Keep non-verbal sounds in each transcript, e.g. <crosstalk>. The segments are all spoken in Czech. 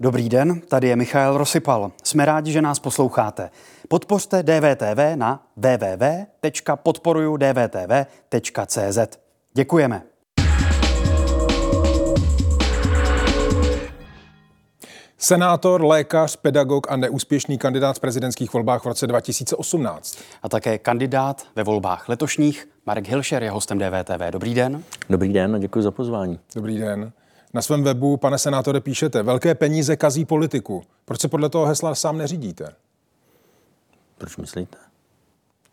Dobrý den, tady je Michal Rosypal. Jsme rádi, že nás posloucháte. Podpořte DVTV na www.podporujudvtv.cz. Děkujeme. Senátor, lékař, pedagog a neúspěšný kandidát v prezidentských volbách v roce 2018. A také kandidát ve volbách letošních. Marek Hilšer je hostem DVTV. Dobrý den. Dobrý den a děkuji za pozvání. Dobrý den. Na svém webu, pane senátore, píšete, velké peníze kazí politiku. Proč se podle toho hesla sám neřídíte? Proč myslíte?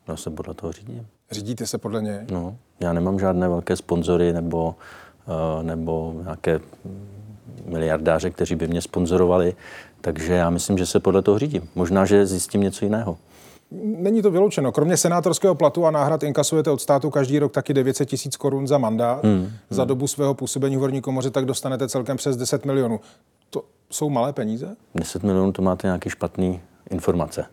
Já se podle toho řídím. Řídíte se podle něj? No, já nemám žádné velké sponzory nebo, uh, nebo nějaké miliardáře, kteří by mě sponzorovali, takže já myslím, že se podle toho řídím. Možná, že zjistím něco jiného. Není to vyloučeno. Kromě senátorského platu a náhrad inkasujete od státu každý rok taky 900 tisíc korun za mandát. Hmm. Za dobu svého působení v horní komoře tak dostanete celkem přes 10 milionů. To jsou malé peníze? 10 milionů to máte nějaký špatný informace.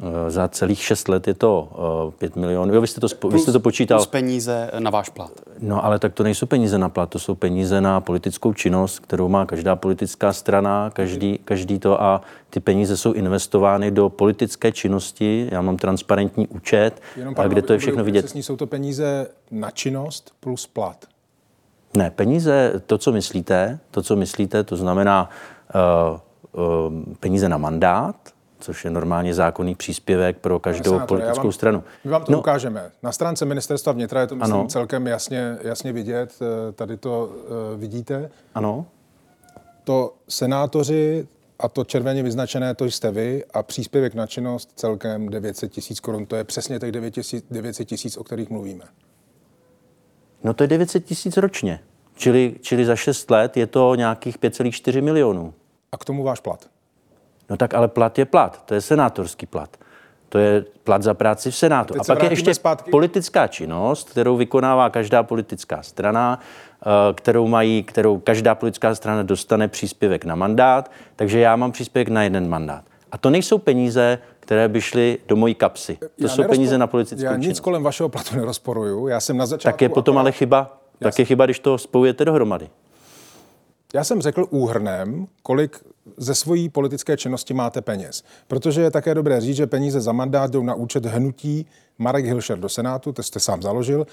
Eh, za celých 6 let je to 5 eh, milionů. Jo, vy jste to, plus, vy jste to počítal. Plus peníze na váš plat. No ale tak to nejsou peníze na plat, to jsou peníze na politickou činnost, kterou má každá politická strana, každý, každý to a ty peníze jsou investovány do politické činnosti. Já mám transparentní účet, Jenom kde to je všechno vidět. Přesně jsou to peníze na činnost plus plat. Ne, peníze, to, co myslíte, to, co myslíte, to znamená uh, uh, peníze na mandát, což je normálně zákonný příspěvek pro každou senátore, politickou vám, stranu. My vám to no, ukážeme. Na stránce ministerstva vnitra je to, myslím, ano. celkem jasně, jasně vidět. Eh, tady to uh, vidíte. Ano. To senátoři a to červeně vyznačené, to jste vy a příspěvek na činnost celkem 900 tisíc korun. To je přesně těch 900 tisíc, o kterých mluvíme. No to je 900 tisíc ročně. Čili, čili za 6 let je to nějakých 5,4 milionů. A k tomu váš plat? No tak ale plat je plat, to je senátorský plat. To je plat za práci v Senátu. A pak je ještě zpátky. politická činnost, kterou vykonává každá politická strana, eh, kterou, mají, kterou každá politická strana dostane příspěvek na mandát, takže já mám příspěvek na jeden mandát. A to nejsou peníze, které by šly do mojí kapsy. To já jsou nerozpo... peníze na politickou Já nic činnost. kolem vašeho platu nerozporuju. Já jsem na začátku... Tak je potom ale chyba. Tak je chyba, když to spojujete dohromady. Já jsem řekl úhrnem, kolik ze svojí politické činnosti máte peněz. Protože je také dobré říct, že peníze za mandát jdou na účet hnutí Marek Hilšer do Senátu, to jste sám založil,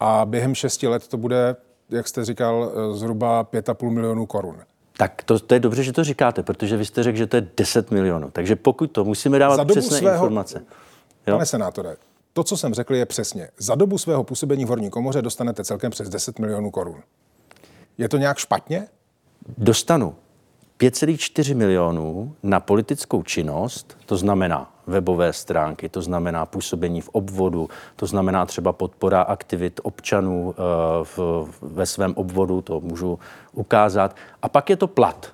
a během šesti let to bude, jak jste říkal, zhruba 5,5 milionů korun. Tak to, to je dobře, že to říkáte, protože vy jste řekl, že to je 10 milionů. Takže pokud to, musíme dávat přesné svého, informace. Jo? Pane senátore, to, co jsem řekl, je přesně. Za dobu svého působení v horní komoře dostanete celkem přes 10 milionů korun. Je to nějak špatně? Dostanu 5,4 milionů na politickou činnost, to znamená webové stránky, to znamená působení v obvodu, to znamená třeba podpora aktivit občanů eh, v, ve svém obvodu, to můžu ukázat. A pak je to plat.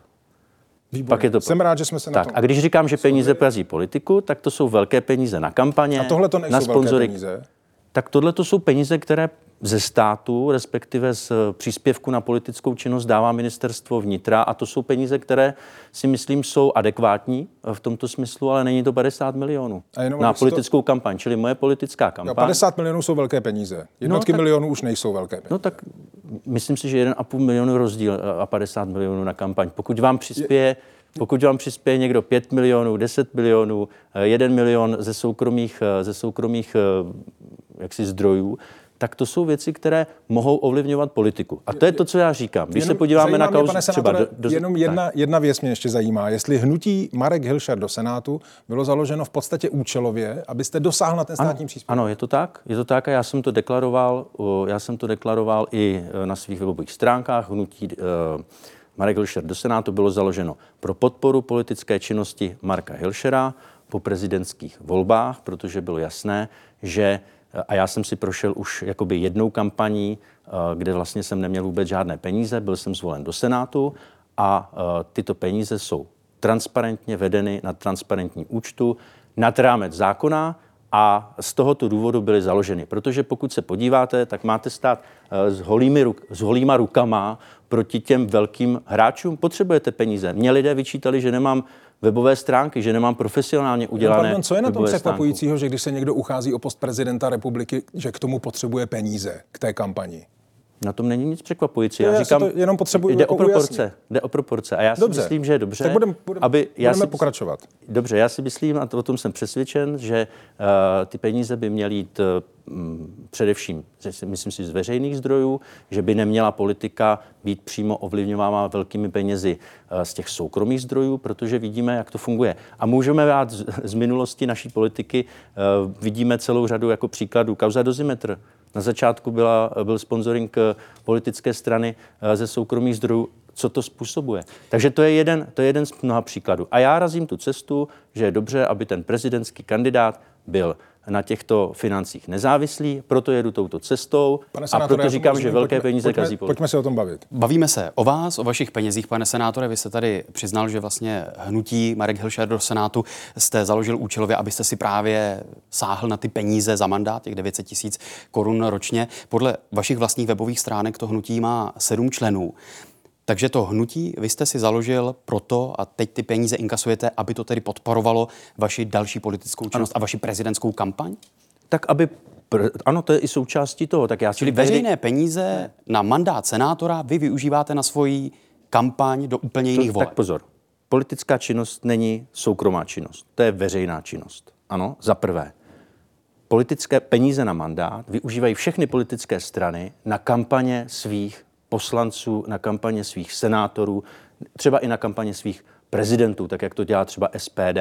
Výborně. Pak je to Jsem rád, že jsme se tak, na tom... A když říkám, že peníze plazí politiku, tak to jsou velké peníze na kampaně, a tohle to nejsou na sponzory. Velké peníze? Tak tohle to jsou peníze, které ze státu, respektive z příspěvku na politickou činnost dává ministerstvo vnitra a to jsou peníze, které si myslím jsou adekvátní v tomto smyslu, ale není to 50 milionů na politickou to... kampaň, čili moje politická kampaň. Jo, 50 milionů jsou velké peníze, jednotky no, tak, milionů už nejsou velké peníze. No tak myslím si, že 1,5 milionu rozdíl a 50 milionů na kampaň. Pokud vám přispěje je... Pokud vám přispěje někdo 5 milionů, 10 milionů, 1 milion ze soukromých, ze soukromých jaksi zdrojů, tak to jsou věci, které mohou ovlivňovat politiku. A to je to, co já říkám. Když jenom se podíváme na kauzu třeba... Do, do, jenom jedna, jedna věc mě ještě zajímá. Jestli hnutí Marek Hilšer do Senátu bylo založeno v podstatě účelově, abyste dosáhl na ten státní příspěvek. Ano, je to tak. Je to tak a já jsem to deklaroval, já jsem to deklaroval i e, na svých webových stránkách. Hnutí uh, Marek Hilšer do Senátu bylo založeno pro podporu politické činnosti Marka Hilšera po prezidentských volbách, protože bylo jasné, že a já jsem si prošel už jakoby jednou kampaní, eh, kde vlastně jsem neměl vůbec žádné peníze, byl jsem zvolen do Senátu a eh, tyto peníze jsou transparentně vedeny na transparentní účtu nad rámec zákona a z tohoto důvodu byly založeny. Protože pokud se podíváte, tak máte stát eh, s, holými, s holýma rukama proti těm velkým hráčům. Potřebujete peníze. Mě lidé vyčítali, že nemám webové stránky, že nemám profesionálně udělané. No, pardon, co je na tom překvapujícího, že když se někdo uchází o post prezidenta republiky, že k tomu potřebuje peníze, k té kampani? Na tom není nic překvapující. Já, já říkám, to jenom potřebuji jde jako o proporce. ujasnit. Jde o proporce. A já si Dobře. myslím, že je dobře, Tak budem- budem- aby... Já budeme si, pokračovat. Dobře, já si myslím, a to, o tom jsem přesvědčen, že uh, ty peníze by měly jít uh, především, myslím si, z veřejných zdrojů, že by neměla politika být přímo ovlivňována velkými penězi uh, z těch soukromých zdrojů, protože vidíme, jak to funguje. A můžeme dát z, z minulosti naší politiky, uh, vidíme celou řadu jako příkladů. Kauza dozimetr. Na začátku byla, byl sponsoring eh, politické strany eh, ze soukromých zdrojů. Co to způsobuje? Takže to je, jeden, to je jeden z mnoha příkladů. A já razím tu cestu, že je dobře, aby ten prezidentský kandidát byl na těchto financích nezávislý, proto jedu touto cestou Pane a senátore, proto já tomu říkám, rozumím. že velké Pojďme- peníze pojďme, kazí politiku. Pojďme se o tom bavit. Bavíme se o vás, o vašich penězích, pane senátore. Vy jste tady přiznal, že vlastně hnutí Marek Hilšer do Senátu jste založil účelově, abyste si právě sáhl na ty peníze za mandát, těch 900 tisíc korun ročně. Podle vašich vlastních webových stránek to hnutí má sedm členů. Takže to hnutí vy jste si založil proto a teď ty peníze inkasujete, aby to tedy podporovalo vaši další politickou činnost a vaši prezidentskou kampaň? Tak aby... Pr- ano, to je i součástí toho. Tak já Čili tehdy- veřejné peníze na mandát senátora vy využíváte na svoji kampaň do úplně jiných To- voleb. Tak pozor. Politická činnost není soukromá činnost. To je veřejná činnost. Ano, za prvé. Politické peníze na mandát využívají všechny politické strany na kampaně svých poslanců, na kampaně svých senátorů, třeba i na kampaně svých prezidentů, tak jak to dělá třeba SPD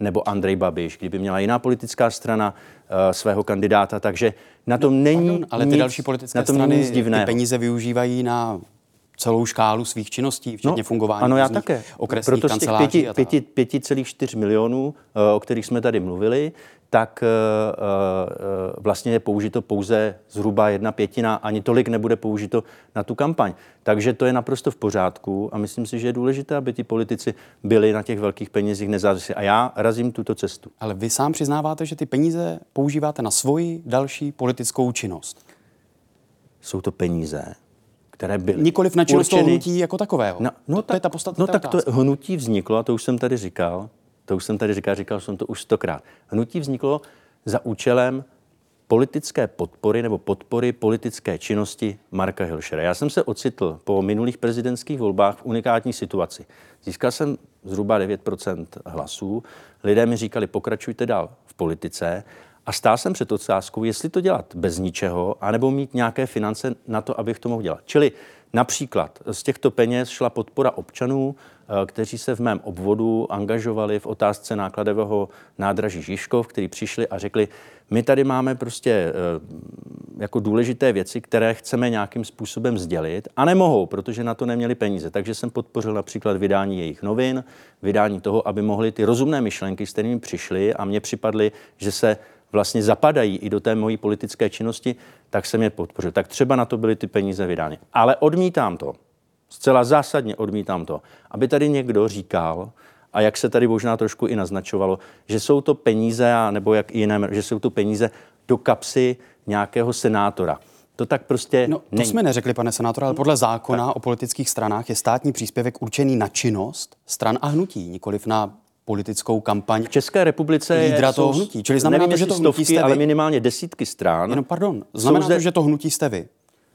nebo Andrej Babiš, kdyby měla jiná politická strana uh, svého kandidáta. Takže na tom není Pardon, ale ty nic, další politické na tom není nic strany ty peníze využívají na celou škálu svých činností, včetně fungování No, Ano, já také. okresních Proto z těch kanceláří. pěti, a tak. pěti, pěti celých čtyř milionů, eh, o kterých jsme tady mluvili, tak eh, eh, vlastně je použito pouze zhruba jedna pětina, ani tolik nebude použito na tu kampaň. Takže to je naprosto v pořádku a myslím si, že je důležité, aby ti politici byli na těch velkých penězích nezávislí. A já razím tuto cestu. Ale vy sám přiznáváte, že ty peníze používáte na svoji další politickou činnost. Jsou to peníze, které byly Nikoliv na činnost určeny- hnutí jako takového. No, no to, tak, to je ta podstatná No tak to otázka. hnutí vzniklo, a to už jsem tady říkal, to už jsem tady říkal, říkal jsem to už stokrát. Hnutí vzniklo za účelem politické podpory nebo podpory politické činnosti Marka Hilšera. Já jsem se ocitl po minulých prezidentských volbách v unikátní situaci. Získal jsem zhruba 9% hlasů. Lidé mi říkali, pokračujte dál v politice. A stál jsem před otázkou, jestli to dělat bez ničeho, anebo mít nějaké finance na to, abych to mohl dělat. Čili například z těchto peněz šla podpora občanů, eh, kteří se v mém obvodu angažovali v otázce nákladového nádraží Žižkov, kteří přišli a řekli, my tady máme prostě eh, jako důležité věci, které chceme nějakým způsobem sdělit a nemohou, protože na to neměli peníze. Takže jsem podpořil například vydání jejich novin, vydání toho, aby mohli ty rozumné myšlenky, s kterými přišli a mně připadly, že se vlastně zapadají i do té mojí politické činnosti, tak jsem je podpořil. Tak třeba na to byly ty peníze vydány. Ale odmítám to. Zcela zásadně odmítám to, aby tady někdo říkal, a jak se tady možná trošku i naznačovalo, že jsou to peníze, a nebo jak jiné, že jsou to peníze do kapsy nějakého senátora. To tak prostě No, to není. jsme neřekli, pane senátore, ale podle zákona o politických stranách je státní příspěvek určený na činnost stran a hnutí, nikoliv na politickou kampaň. V České republice lídra je, toho hnutí. Čili znamená nevím, to, že to hnutí stovky, jste ale minimálně desítky strán. Jenom pardon, znamená zde- to, že to hnutí jste vy.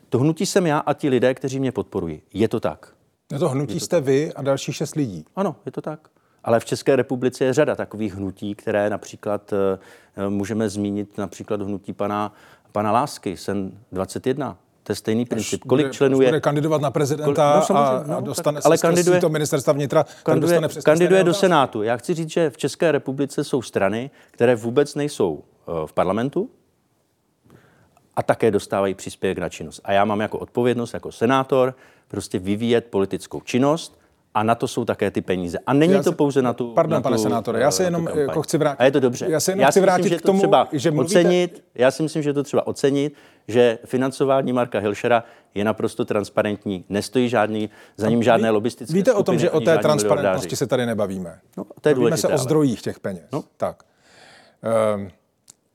To hnutí jsem já a ti lidé, kteří mě podporují. Je to tak. Je to hnutí jste vy a další šest lidí. Ano, je to tak. Ale v České republice je řada takových hnutí, které například eh, eh, můžeme zmínit například hnutí pana, pana Lásky, sen 21. To je stejný princip. Kolik bude, členů bude je? kandidovat na prezidenta Kol- no, a, samozřejmě, a no, dostane tak- se ale kandiduje, to ministerstva vnitra, Kandiduje, dostane kandiduje do. Senátu. Já chci říct, že v České republice jsou strany, které vůbec nejsou eh, v parlamentu a také dostávají příspěvek na činnost. A já mám jako odpovědnost, jako senátor, prostě vyvíjet politickou činnost a na to jsou také ty peníze. A není Já to se- pouze na tu Pardon, na pane tu, senátore, já se eh, tu jenom, jako chci vrátit- A je to dobře. já se jenom já chci vrátit myslím, že k to tomu, třeba že mluvíte- ocenit, já si myslím, že to třeba ocenit, že financování Marka Hilšera je naprosto transparentní, nestojí žádný, za ním žádné lobistické Víte o tom, skupiny, že o té transparentnosti miliardáři. se tady nebavíme. No, to je Bavíme se o ale- zdrojích těch peněz. No. Tak. Ehm,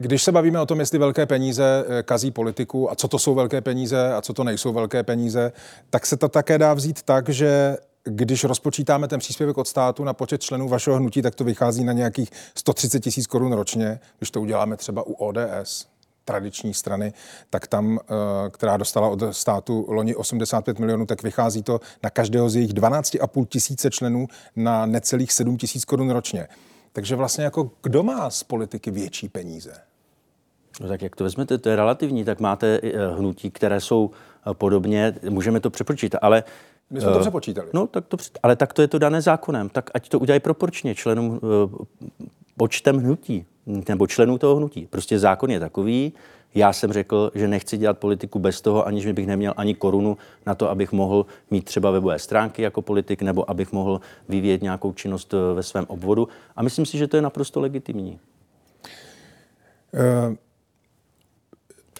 Když se bavíme o tom, jestli velké peníze eh, kazí politiku a co to jsou velké peníze a co to nejsou velké peníze, tak se to také dá vzít tak, že když rozpočítáme ten příspěvek od státu na počet členů vašeho hnutí, tak to vychází na nějakých 130 tisíc korun ročně. Když to uděláme třeba u ODS, tradiční strany, tak tam, která dostala od státu loni 85 milionů, tak vychází to na každého z jejich 12,5 tisíce členů na necelých 7 tisíc korun ročně. Takže vlastně jako kdo má z politiky větší peníze? No tak jak to vezmete, to je relativní, tak máte eh, hnutí, které jsou eh, podobně, můžeme to přepočítat, ale my jsme to přepočítali. No, tak to, ale tak to je to dané zákonem. Tak ať to udělají proporčně členům, počtem hnutí, nebo členů toho hnutí. Prostě zákon je takový, já jsem řekl, že nechci dělat politiku bez toho, aniž bych neměl ani korunu na to, abych mohl mít třeba webové stránky jako politik, nebo abych mohl vyvíjet nějakou činnost eh, ve svém obvodu. A myslím si, že to je naprosto legitimní. Uh,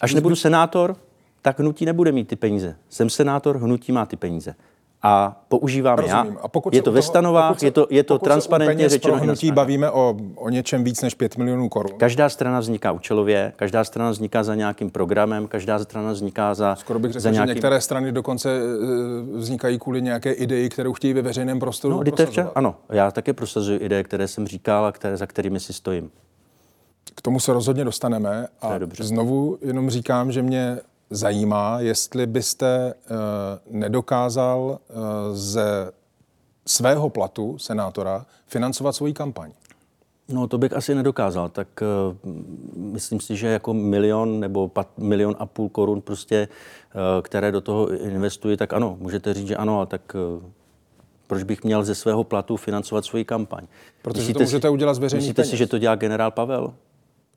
Až nebudu senátor, tak hnutí nebude mít ty peníze. Jsem senátor, hnutí má ty peníze a používám Rozumím. já. A pokud je to ve stanovách, se, je to, je to transparentně řečeno. Hnutí bavíme o, o něčem víc než 5 milionů korun. Každá strana vzniká účelově, každá strana vzniká za nějakým programem, každá strana vzniká za. Skoro bych řekl, za nějakým... že některé strany dokonce eh, vznikají kvůli nějaké ideji, kterou chtějí ve veřejném prostoru. No, prosazovat. ano, já také prosazuji ideje, které jsem říkal a které, za kterými si stojím. K tomu se rozhodně dostaneme. A znovu jenom říkám, že mě zajímá, jestli byste uh, nedokázal uh, ze svého platu senátora financovat svoji kampaň. No to bych asi nedokázal, tak uh, myslím si, že jako milion nebo pat, milion a půl korun prostě, uh, které do toho investuji, tak ano, můžete říct, že ano, ale tak uh, proč bych měl ze svého platu financovat svoji kampaň? Protože myslíte to můžete si, udělat z veřejných Myslíte peněz? si, že to dělá generál Pavel?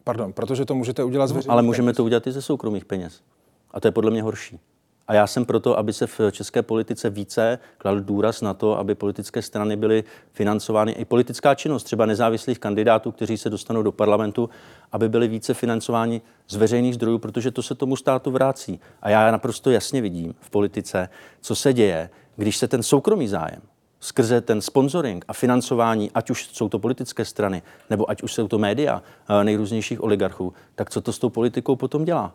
Pardon, protože to můžete udělat z no, veřejných no, Ale můžeme peněz. to udělat i ze soukromých peněz. A to je podle mě horší. A já jsem proto, aby se v české politice více kladl důraz na to, aby politické strany byly financovány, i politická činnost třeba nezávislých kandidátů, kteří se dostanou do parlamentu, aby byly více financováni z veřejných zdrojů, protože to se tomu státu vrací. A já naprosto jasně vidím v politice, co se děje, když se ten soukromý zájem skrze ten sponsoring a financování, ať už jsou to politické strany, nebo ať už jsou to média eh, nejrůznějších oligarchů, tak co to s tou politikou potom dělá?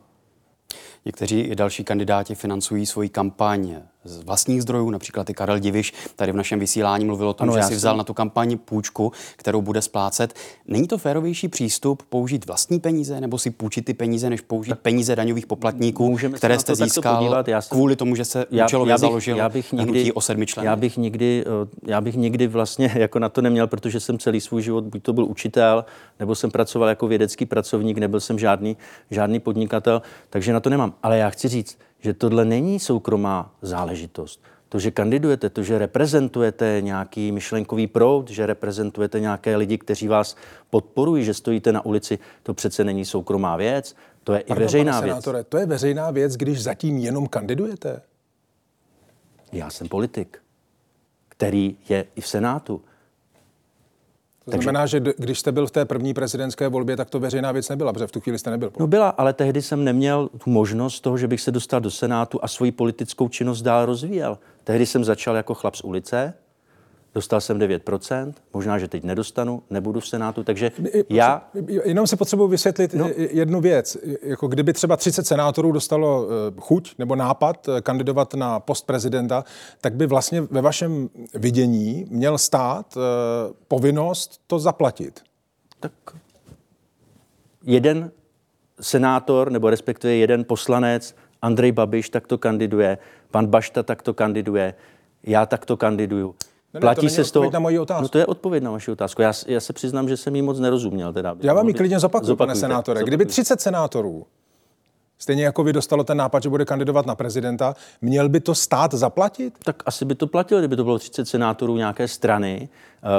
Někteří další kandidáti financují svoji kampaň z vlastních zdrojů, například i Karel Diviš tady v našem vysílání mluvil o tom, ano, že si vzal na tu kampaň půjčku, kterou bude splácet. Není to férovější přístup použít vlastní peníze nebo si půjčit ty peníze, než použít tak peníze daňových poplatníků, Můžeme které jste získal podívat. Já jsem, kvůli tomu, že se já, účelově já bych, založil já bych nikdy, o sedmi členů? Já bych, nikdy, eh, já bych nikdy vlastně <laughs> jako na to neměl, protože jsem celý svůj život, buď to byl učitel, nebo jsem pracoval jako vědecký pracovník, nebyl jsem žádný, žádný podnikatel, takže na to nemám. Ale já chci říct, že tohle není soukromá záležitost. To, že kandidujete, to, že reprezentujete nějaký myšlenkový proud, že reprezentujete nějaké lidi, kteří vás podporují, že stojíte na ulici, to přece není soukromá věc, to je Pardon, i veřejná věc. Senátore, to je veřejná věc, když zatím jenom kandidujete? Já jsem politik, který je i v Senátu. To Takže, znamená, že když jste byl v té první prezidentské volbě, tak to veřejná věc nebyla, protože v tu chvíli jste nebyl. No byla, ale tehdy jsem neměl tu možnost toho, že bych se dostal do Senátu a svoji politickou činnost dál rozvíjel. Tehdy jsem začal jako chlap z ulice, Dostal jsem 9%, možná, že teď nedostanu, nebudu v Senátu, takže já... Jenom si potřebuji vysvětlit no. jednu věc. Jako kdyby třeba 30 senátorů dostalo eh, chuť nebo nápad eh, kandidovat na post prezidenta, tak by vlastně ve vašem vidění měl stát eh, povinnost to zaplatit. Tak jeden senátor, nebo respektive jeden poslanec, Andrej Babiš takto kandiduje, pan Bašta takto kandiduje, já takto kandiduju. Ne, Platí to se z toho. Na moji otázku. No to je odpověď na vaši otázku. Já, já se přiznám, že jsem jí moc nerozuměl. Teda. Já vám ji klidně zopakuju, pane senátore. Kdyby 30 senátorů Stejně jako vy dostalo ten nápad, že bude kandidovat na prezidenta, měl by to stát zaplatit? Tak asi by to platilo, kdyby to bylo 30 senátorů nějaké strany,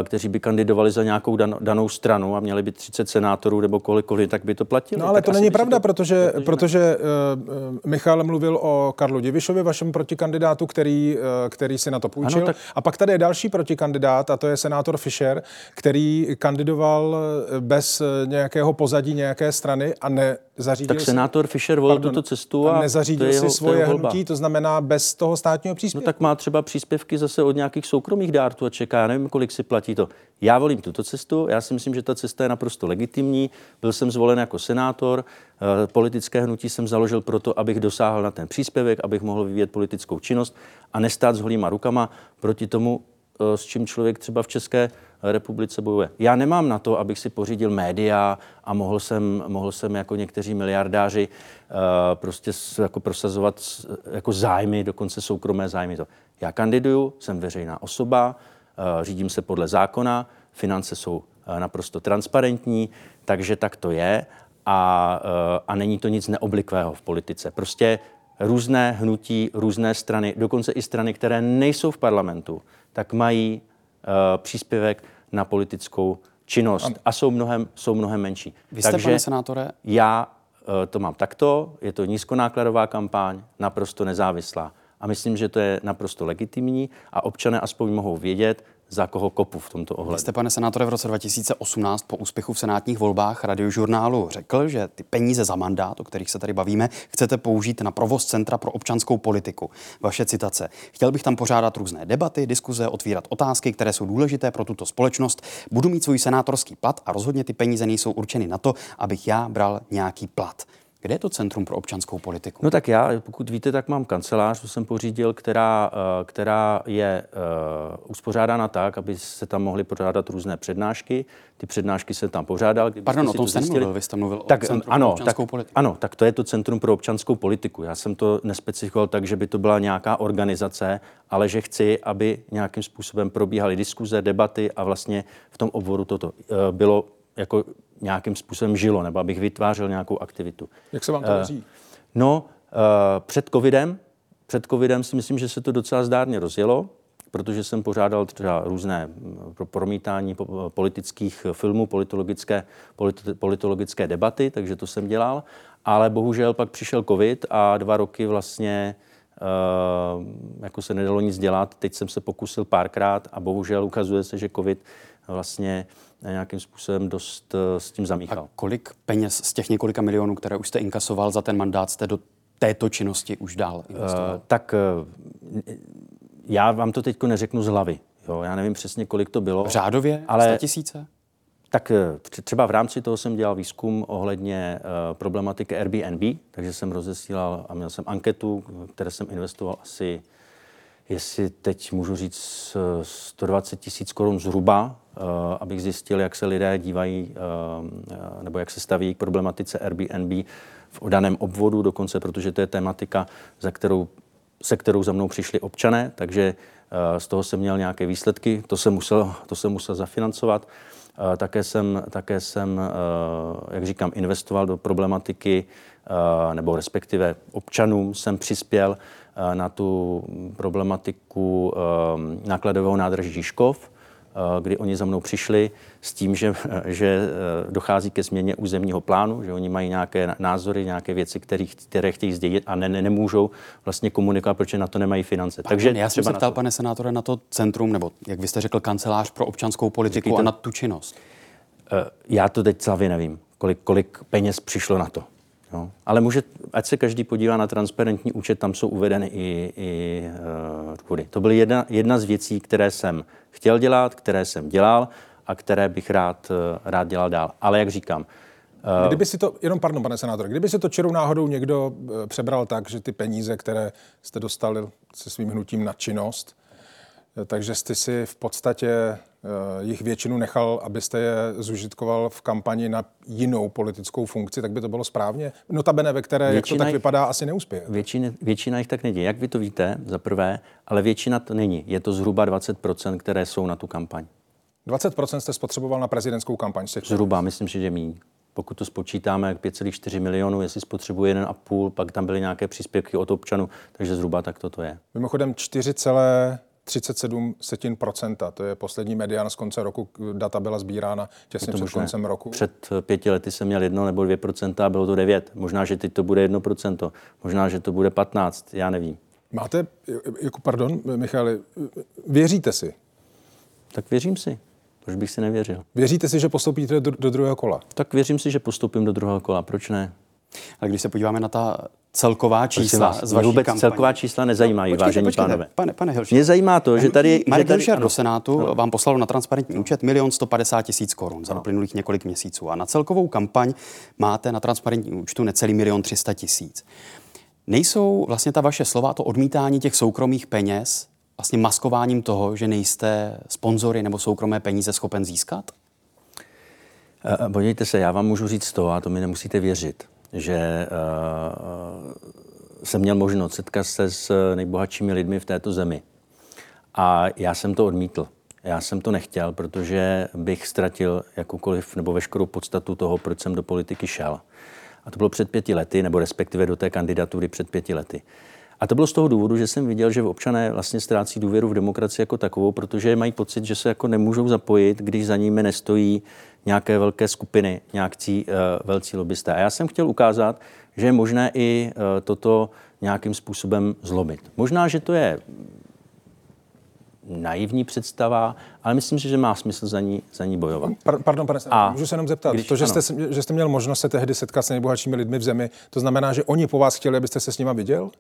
kteří by kandidovali za nějakou dan, danou stranu a měli by 30 senátorů nebo kolikoliv, tak by to platilo. No ale tak to není pravda, to, protože, protože uh, Michal mluvil o Karlu Divišovi, vašem protikandidátu, který, uh, který si na to půjčil. Ano, tak... A pak tady je další protikandidát a to je senátor Fischer, který kandidoval bez nějakého pozadí nějaké strany a nezařídil Tak senátor Fischer volil tuto cestu a nezařídil to si jeho, svoje to hnutí, to znamená bez toho státního příspěvku. No tak má třeba příspěvky zase od nějakých soukromých dárců a čeká, nevím, kolik si platí to. Já volím tuto cestu, já si myslím, že ta cesta je naprosto legitimní. Byl jsem zvolen jako senátor, eh, politické hnutí jsem založil proto, abych dosáhl na ten příspěvek, abych mohl vyvíjet politickou činnost a nestát s holýma rukama proti tomu eh, s čím člověk třeba v České republice bojuje. Já nemám na to, abych si pořídil média a mohl jsem, mohl jsem jako někteří miliardáři uh, prostě jako prosazovat jako zájmy, dokonce soukromé zájmy. Já kandiduju, jsem veřejná osoba, řídím se podle zákona, finance jsou uh, naprosto transparentní, takže tak to je a, a není to nic neoblikvého v politice. Prostě různé hnutí, různé strany, dokonce i strany, které nejsou v parlamentu, tak mají uh, příspěvek na politickou činnost a jsou mnohem, jsou mnohem menší. Vy jste, Takže pane senátore? Já uh, to mám takto, je to nízkonákladová kampaň, naprosto nezávislá. A myslím, že to je naprosto legitimní a občané aspoň mohou vědět, za koho kopu v tomto ohledu. Vy jste, pane senátore, v roce 2018 po úspěchu v senátních volbách radiožurnálu řekl, že ty peníze za mandát, o kterých se tady bavíme, chcete použít na provoz Centra pro občanskou politiku. Vaše citace. Chtěl bych tam pořádat různé debaty, diskuze, otvírat otázky, které jsou důležité pro tuto společnost. Budu mít svůj senátorský plat a rozhodně ty peníze nejsou určeny na to, abych já bral nějaký plat. Kde je to Centrum pro občanskou politiku? No tak já, pokud víte, tak mám kancelář, co jsem pořídil, která, eh, která je uh, uspořádána tak, aby se tam mohly pořádat různé přednášky. Ty přednášky se tam pořádal. Pardon, o tom jste nemluvil, vy jste mluvil tak, o Centru ano, pro občanskou tak, politiku. Ano, tak to je to Centrum pro občanskou politiku. Já jsem to nespecifikoval tak, že by to byla nějaká organizace, ale že chci, aby nějakým způsobem probíhaly diskuze, debaty a vlastně v tom obvodu toto uh, bylo jako nějakým způsobem žilo, nebo abych vytvářel nějakou aktivitu. Jak se vám to daří? Uh, no, uh, před covidem, před covidem si myslím, že se to docela zdárně rozjelo, protože jsem pořádal třeba různé mm, promítání politických filmů, politologické, politi- politologické debaty, takže to jsem dělal. Ale bohužel pak přišel covid a dva roky vlastně uh, jako se nedalo nic dělat. Teď jsem se pokusil párkrát a bohužel ukazuje se, že covid vlastně nějakým způsobem dost eh, s tím zamíchal. A kolik peněz z těch několika milionů, které už jste inkasoval za ten mandát, jste do této činnosti už dál investoval? Uh, tak uh, já vám to teď neřeknu z hlavy. Jo, já nevím přesně, kolik to bylo. Řádově? Ale 100 tisíce? Tak třeba v rámci toho jsem dělal výzkum ohledně uh, problematiky Airbnb, takže jsem rozesílal a měl jsem anketu, které jsem investoval asi, jestli teď můžu říct, 120 tisíc korun zhruba Eh, abych zjistil, jak se lidé dívají eh, nebo jak se staví k problematice Airbnb v daném obvodu dokonce, protože to je tematika, za kterou, se kterou za mnou přišli občané, takže eh, z toho jsem měl nějaké výsledky, to jsem musel, to jsem musel zafinancovat. Také jsem, také jsem, jak říkám, investoval do problematiky, nebo respektive občanům jsem přispěl na tu problematiku nákladového nádraží Žižkov, Eh, kdy oni za mnou přišli s tím, že, <laughs> že eh, dochází ke změně územního plánu, že oni mají nějaké názory, nějaké věci, které, které chtějí zdědit a ne, ne, nemůžou vlastně komunikovat, protože na to nemají finance. Pardon, Takže já jsem se ptal, pane senátore, na to centrum, nebo jak vy jste řekl, kancelář pro občanskou politiku Říkejte, a na tu činnost. Eh, já to teď celý nevím, kolik, kolik peněz přišlo na to. No. Ale může, ať se každý podívá na transparentní účet, tam jsou uvedeny i, i uh, důvody. To byla jedna, jedna z věcí, které jsem chtěl dělat, které jsem dělal a které bych rád, uh, rád dělal dál. Ale jak říkám, uh, Kdyby si to, jenom pardon, pane senátor, kdyby si to čirou náhodou někdo přebral tak, že ty peníze, které jste dostali se svým hnutím na činnost, takže jste si v podstatě eh, jich většinu nechal, abyste je zužitkoval v kampani na jinou politickou funkci, tak by to bylo správně. Notabene, ve které, většina jak to tak vypadá, asi neuspěje. Většina, většina jich tak neděje. Jak vy to víte, za prvé, ale většina to není. Je to zhruba 20%, které jsou na tu kampaň. 20% jste spotřeboval na prezidentskou kampaň? Zhruba, myslím si, že míň. Pokud to spočítáme, jak 5,4 milionů, jestli spotřebuje 1,5, pak tam byly nějaké příspěvky od občanů, takže zhruba tak toto je. Mimochodem 4, 37 setin procenta. To je poslední medián z konce roku. Data byla sbírána těsně před koncem roku. Před pěti lety jsem měl jedno nebo dvě procenta a bylo to devět. Možná, že teď to bude jedno procento. Možná, že to bude 15. Já nevím. Máte, jako pardon, Michale, věříte si? Tak věřím si. Proč bych si nevěřil? Věříte si, že postoupíte do, do druhého kola? Tak věřím si, že postoupím do druhého kola. Proč ne? Ale když se podíváme na ta celková čísla z vaší vůbec kampaně. celková čísla nezajímají, počkejte, vážení počkejte, pánové. Pane, pane Hilšer. Mě zajímá to, že tady... Marek že tady, Hilšer do Senátu no. vám poslal na transparentní účet milion 150 tisíc korun za uplynulých několik měsíců. A na celkovou kampaň máte na transparentní účtu necelý milion 300 tisíc. Nejsou vlastně ta vaše slova, to odmítání těch soukromých peněz vlastně maskováním toho, že nejste sponzory nebo soukromé peníze schopen získat? Uh, podívejte se, já vám můžu říct to, a to mi nemusíte věřit, že uh, jsem měl možnost setkat se s nejbohatšími lidmi v této zemi. A já jsem to odmítl. Já jsem to nechtěl, protože bych ztratil jakoukoliv nebo veškerou podstatu toho, proč jsem do politiky šel. A to bylo před pěti lety, nebo respektive do té kandidatury před pěti lety. A to bylo z toho důvodu, že jsem viděl, že občané vlastně ztrácí důvěru v demokracii jako takovou, protože mají pocit, že se jako nemůžou zapojit, když za nimi nestojí nějaké velké skupiny, nějakí uh, velcí lobbysté. A já jsem chtěl ukázat, že je možné i uh, toto nějakým způsobem zlomit. Možná, že to je naivní představa, ale myslím si, že má smysl za ní, za ní bojovat. Pardon, pane a můžu se jenom zeptat. Když, to, že jste, že jste měl možnost se tehdy setkat s nejbohatšími lidmi v zemi, to znamená, že oni po vás chtěli, abyste se s nimi viděl?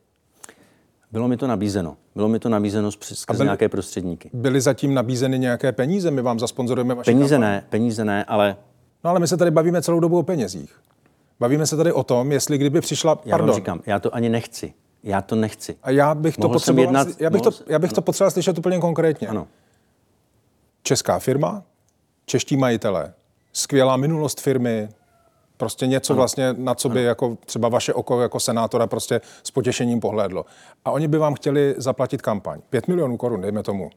Bylo mi to nabízeno. Bylo mi to nabízeno byli, nějaké prostředníky. Byly zatím nabízeny nějaké peníze? My vám zasponzorujeme vaše Peníze kampaň. ne, peníze ne, ale... No ale my se tady bavíme celou dobu o penězích. Bavíme se tady o tom, jestli kdyby přišla... Já vám říkám, já to ani nechci. Já to nechci. A já bych to potřeboval, jednat, já bych, to, já bych to potřeboval slyšet úplně konkrétně. Ano. Česká firma, čeští majitelé, skvělá minulost firmy, prostě něco ano. vlastně, na co by ano. jako třeba vaše oko jako senátora prostě s potěšením pohlédlo. A oni by vám chtěli zaplatit kampaň. Pět milionů korun, dejme tomu.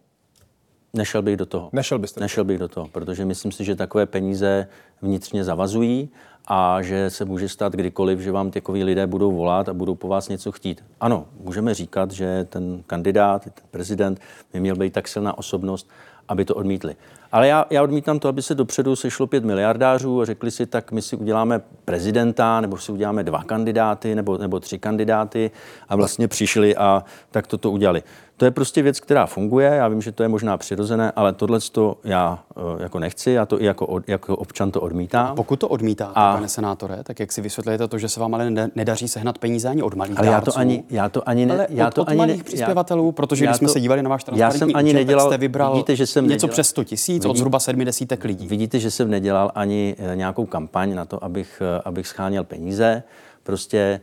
Nešel bych do toho. Nešel byste? Nešel bych do toho, protože myslím si, že takové peníze vnitřně zavazují a že se může stát kdykoliv, že vám takový lidé budou volat a budou po vás něco chtít. Ano, můžeme říkat, že ten kandidát, ten prezident by měl být tak silná osobnost, aby to odmítli. Ale já, já odmítám to, aby se dopředu sešlo pět miliardářů a řekli si, tak my si uděláme prezidenta, nebo si uděláme dva kandidáty, nebo, nebo tři kandidáty a vlastně přišli a tak toto udělali. To je prostě věc, která funguje. Já vím, že to je možná přirozené, ale tohle to já uh, jako nechci, já to i jako, od, jako občan to odmítám. Pokud to odmítáte, a... pane senátore, tak jak si vysvětlujete to, že se vám ale nedaří sehnat peníze ani od malých Ale já to ani, já to ani ne, ale já od, to od ani malých ne, přispěvatelů, já, protože když jsme to, se dívali na váš já jsem ani účet, nedělal, jste vybral vidíte, že jsem něco nedělal, přes 100 tisíc od zhruba sedmi desítek lidí. Vidíte, že jsem nedělal ani eh, nějakou kampaň na to, abych, eh, abych scháněl peníze. Prostě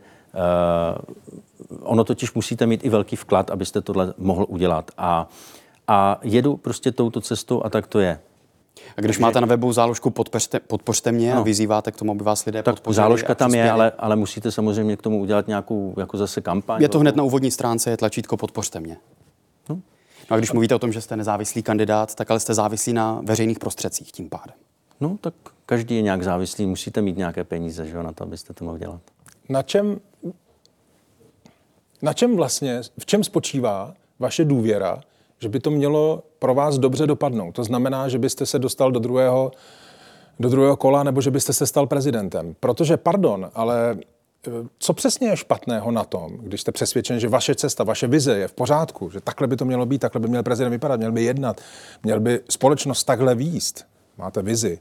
ono totiž musíte mít i velký vklad, abyste tohle mohl udělat. A, a jedu prostě touto cestou a tak to je. A když Takže, máte na webu záložku podpořte, podpořte mě no. a vyzýváte k tomu, aby vás lidé tak podpořili. Záložka tam je, ale, ale musíte samozřejmě k tomu udělat nějakou jako zase kampaň. Je to hned na úvodní stránce, je tlačítko podpořte mě. No. no a když mluvíte o tom, že jste nezávislý kandidát, tak ale jste závislí na veřejných prostředcích tím pádem. No tak každý je nějak závislý, musíte mít nějaké peníze, že jo, na to, abyste to mohli dělat. Na čem, na čem vlastně, v čem spočívá vaše důvěra, že by to mělo pro vás dobře dopadnout? To znamená, že byste se dostal do druhého, do druhého kola nebo že byste se stal prezidentem. Protože, pardon, ale e, co přesně je špatného na tom, když jste přesvědčen, že vaše cesta, vaše vize je v pořádku, že takhle by to mělo být, takhle by měl prezident vypadat, měl by jednat, měl by společnost takhle výst, máte vizi,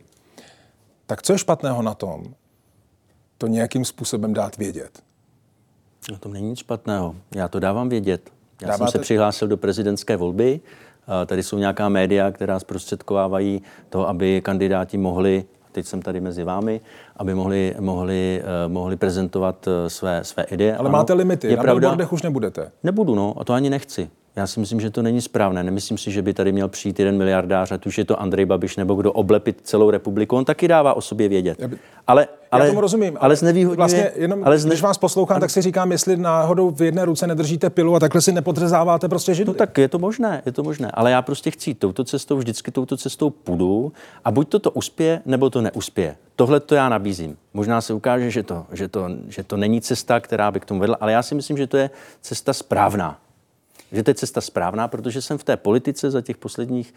tak co je špatného na tom, to nějakým způsobem dát vědět? No to není nic špatného. Já to dávám vědět. Já Dáváte... jsem se přihlásil do prezidentské volby. Tady jsou nějaká média, která zprostředkovávají to, aby kandidáti mohli teď jsem tady mezi vámi, aby mohli, mohli, uh, mohli prezentovat uh, své, své ideje. Ale ano, máte limity, je na pravda, už nebudete. Nebudu, no, a to ani nechci. Já si myslím, že to není správné. Nemyslím si, že by tady měl přijít jeden miliardář, ať už je to Andrej Babiš nebo kdo oblepit celou republiku. On taky dává o sobě vědět. Ale, ale, Já tomu rozumím. Ale znevýhodňuje... Vlastně jenom, ale zne... když vás poslouchám, ale... tak si říkám, jestli náhodou v jedné ruce nedržíte pilu a takhle si nepodřezáváte prostě židli. No tak je to možné, je to možné. Ale já prostě chci touto cestou, vždycky touto cestou půjdu a buď to to uspěje, nebo to neuspěje. Tohle to já nabízím. Možná se ukáže, že to, že, to, že to není cesta, která by k tomu vedla, ale já si myslím, že to je cesta správná že to je cesta správná, protože jsem v té politice za těch posledních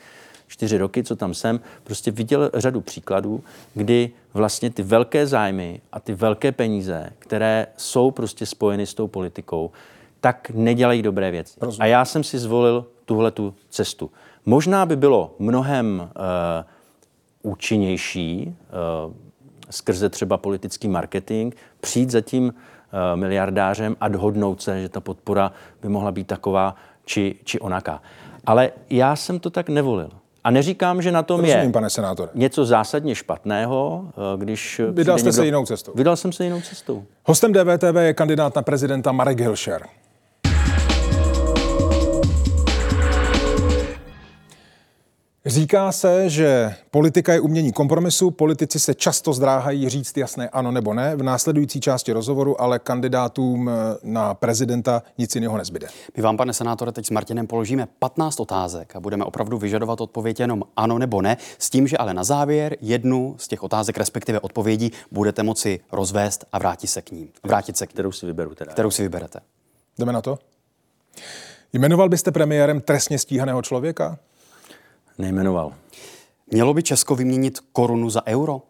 čtyři roky, co tam jsem, prostě viděl řadu příkladů, kdy vlastně ty velké zájmy a ty velké peníze, které jsou prostě spojeny s tou politikou, tak nedělají dobré věci. Rozumím. A já jsem si zvolil tuhle tu cestu. Možná by bylo mnohem uh, účinnější uh, skrze třeba politický marketing přijít za tím miliardářem a dohodnout se, že ta podpora by mohla být taková či, či onaká. Ale já jsem to tak nevolil. A neříkám, že na tom Rozumím, je pane senátore. něco zásadně špatného, eh, když... Vydal jste někdo... se jinou cestou. Vydal jsem se jinou cestou. Hostem DVTV je kandidát na prezidenta Marek Hilšer. Říká se, že politika je umění kompromisu, politici se často zdráhají říct jasné ano nebo ne. V následující části rozhovoru ale kandidátům eh, na prezidenta nic jiného nezbyde. My vám, pane senátore, teď s Martinem položíme 15 otázek a budeme opravdu vyžadovat odpověď jenom ano nebo ne, s tím, že ale na závěr jednu z těch otázek, respektive odpovědí, budete moci rozvést a vrátit se k ním. Vrátit se k Kterou si vyberu teda. kterou si vyberete. Jdeme na to? Jmenoval byste premiérem trestně stíhaného člověka? Nejmenoval. Mělo by Česko vyměnit korunu za euro?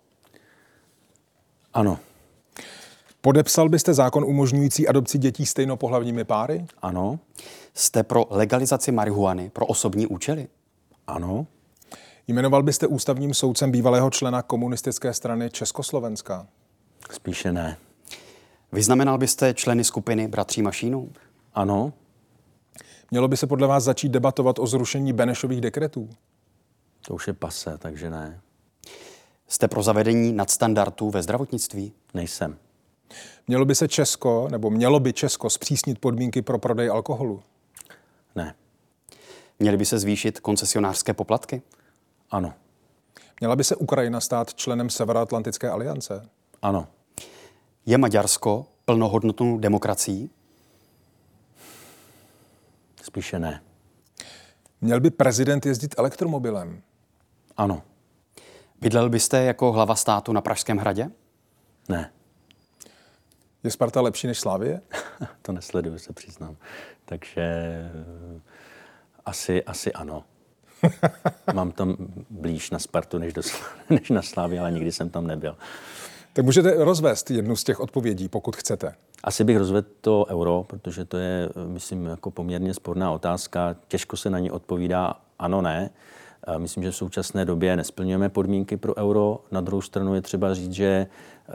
Ano. Podepsal byste zákon umožňující adopci dětí stejnopohlavními páry? Ano. Jste pro legalizaci marihuany pro osobní účely? Ano. Jmenoval byste ústavním soudcem bývalého člena komunistické strany Československa? Spíše ne. Vyznamenal byste členy skupiny Bratří Mašínů? Ano. Mělo by se podle vás začít debatovat o zrušení Benešových dekretů? To už je pase, takže ne. Jste pro zavedení nadstandardů ve zdravotnictví? Nejsem. Mělo by se Česko, nebo mělo by Česko zpřísnit podmínky pro prodej alkoholu? Ne. Měly by se zvýšit koncesionářské poplatky? Ano. Měla by se Ukrajina stát členem Severoatlantické aliance? Ano. Je Maďarsko plnohodnotnou demokracií? Spíše ne. Měl by prezident jezdit elektromobilem? Ano. Bydlel byste jako hlava státu na Pražském hradě? Ne. Je Sparta lepší než Slávie? <laughs> to nesleduju, se přiznám. Takže eh, asi, asi ano. <laughs> Mám tam blíž na Spartu než, do, <laughs> než na Slávě, ale nikdy jsem tam nebyl. Tak můžete rozvést jednu z těch odpovědí, pokud chcete. Asi bych rozvedl to euro, protože to je, myslím, jako poměrně sporná otázka. Těžko se na ní odpovídá ano, ne. Myslím, že v současné době nesplňujeme podmínky pro euro. Na druhou stranu je třeba říct, že eh,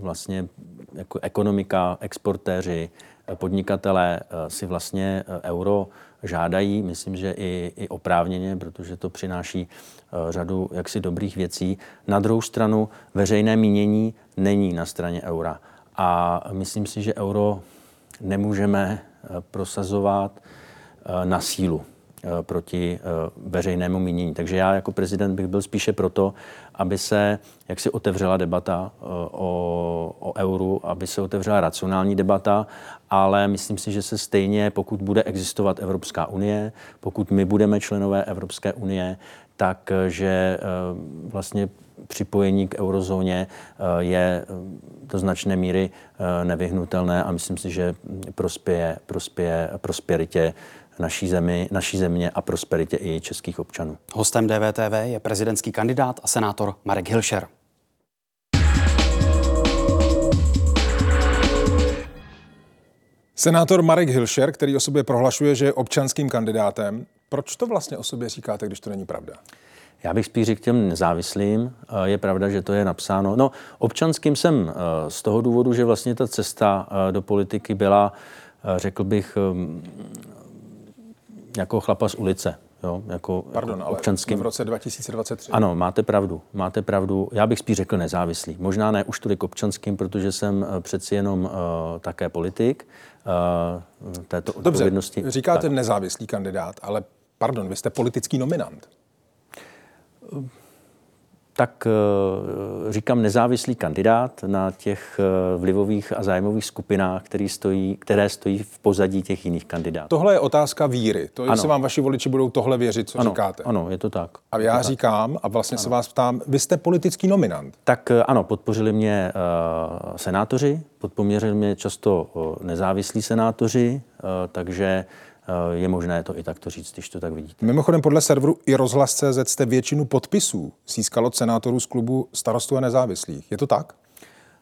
vlastně jako ekonomika, exportéři, podnikatelé eh, si vlastně eh, euro žádají, myslím, že i, i oprávněně, protože to přináší eh, řadu jaksi dobrých věcí. Na druhou stranu veřejné mínění není na straně eura. A myslím si, že euro nemůžeme eh, prosazovat eh, na sílu proti eh, veřejnému mínění. Takže já jako prezident bych byl spíše proto, aby se jaksi otevřela debata eh, o, o euru, aby se otevřela racionální debata, ale myslím si, že se stejně, pokud bude existovat Evropská unie, pokud my budeme členové Evropské unie, tak eh, že eh, vlastně připojení k eurozóně eh, je eh, do značné míry eh, nevyhnutelné a myslím si, že prospěje, prospěje prosperitě naší, zemi, naší země a prosperitě i českých občanů. Hostem DVTV je prezidentský kandidát a senátor Marek Hilšer. Senátor Marek Hilšer, který o sobě prohlašuje, že je občanským kandidátem, proč to vlastně o sobě říkáte, když to není pravda? Já bych spíš řekl těm nezávislým. Eh, Je pravda, že to je napsáno. No, občanským jsem eh, z toho důvodu, že vlastně ta cesta eh, do politiky byla, řekl bych, jako chlapa z ulice. Jo? Jako, Pardon, jako ale občanským. v roce 2023. Ano, máte pravdu, máte pravdu. Já bych spíš řekl nezávislý. Možná ne už tolik občanským, protože jsem eh, přeci jenom uh, také politik uh, této Dobře, odpovědnosti. říkáte Tak. nezávislý kandidát, ale pardon, vy jste politický nominant. Tak eh, říkám nezávislý kandidát na těch eh, vlivových a zájmových skupinách, který stojí, které stojí v pozadí těch jiných kandidátů. Tohle je otázka víry. To, jestli Ano. vám vaši voliči budou tohle věřit, co ano, říkáte. ano, je to tak. A já říkám, a vlastně se vás ptám, vy jste politický nominant. Tak eh, ano, podpořili mě uh, senátoři, podpořili mě často uh, nezávislí senátoři, uh, takže uh, je možné to i takto říct, když to tak vidíte. Mimochodem podle serveru i rozhlas.cz jste většinu podpisů získal od senátorů z klubu starostů a nezávislých. Je to tak?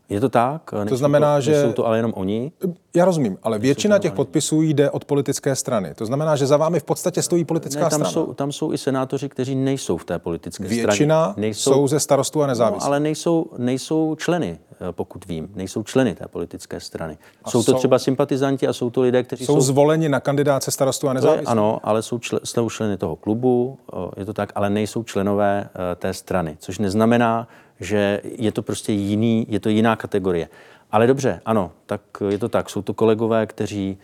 Je to tak? nejsou znamená, to, že- Nejsou to ale jenom oni. Já rozumím, ale většina těch podpisů jde od politické strany. To znamená, že za vámi v podstatě stojí politická Ne, tam, strana. jsou, tam jsou i senátoři, kteří nejsou v té politické Většina straně. jsou ze starostů a nezávislých. No, ale nejsou, nejsou členy, eh, pokud vím. Nejsou členy té politické strany. jsou to jsou- třeba sympatizanti a jsou to lidé, kteří Jsou jsou... zvoleni na kandidáce starostů a to nezávislých. ano, ale jsou, čl- jsou členy toho klubu, o, je to tak, ale nejsou členové eh, té strany, což neznamená, že je to prostě jiný, je to jiná kategorie. Ale dobře, ano, tak je to tak. Jsou to kolegové, kteří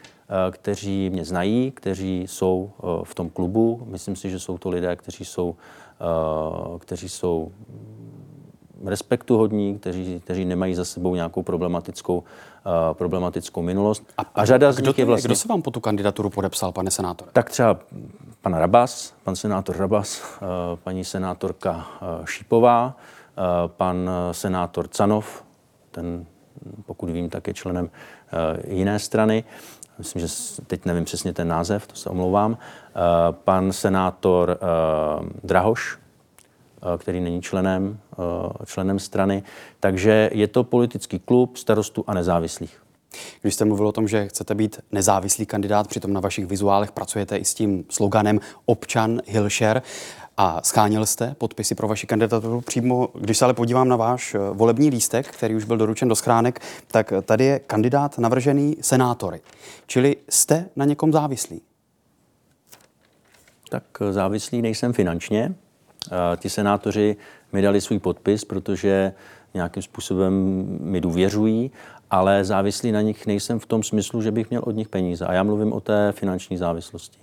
kteří mě znají, kteří jsou v tom klubu. Myslím si, že jsou to lidé, kteří jsou, kteří jsou respektuhodní, kteří, kteří nemají za sebou nějakou problematickou, problematickou minulost. A, a řada z nich je vlastně... Kdo se vám po tu kandidaturu podepsal, pane senátore? Tak třeba pan Rabas, pan senátor Rabas, paní senátorka Šípová, pan senátor Canov, ten, pokud vím, tak je členem uh, jiné strany. Myslím, že teď nevím přesně ten název, to se omlouvám. Pan senátor Drahoš, Eh, který není členem, eh, členem strany. Takže je to politický klub starostů a nezávislých. Když jste mluvil o tom, že chcete být nezávislý kandidát, přitom na vašich vizuálech pracujete i s tím sloganem Občan Hilšer a schánil jste podpisy pro vaši kandidaturu přímo. Když se ale podívám na váš eh, volební lístek, který už byl doručen do schránek, tak tady je kandidát navržený senátory. Čili jste na někom závislý? Tak závislý nejsem finančně, Ti senátoři mi dali svůj podpis, protože nějakým způsobem mi důvěřují, ale závislý na nich nejsem v tom smyslu, že bych měl od nich peníze. A já mluvím o té finanční závislosti.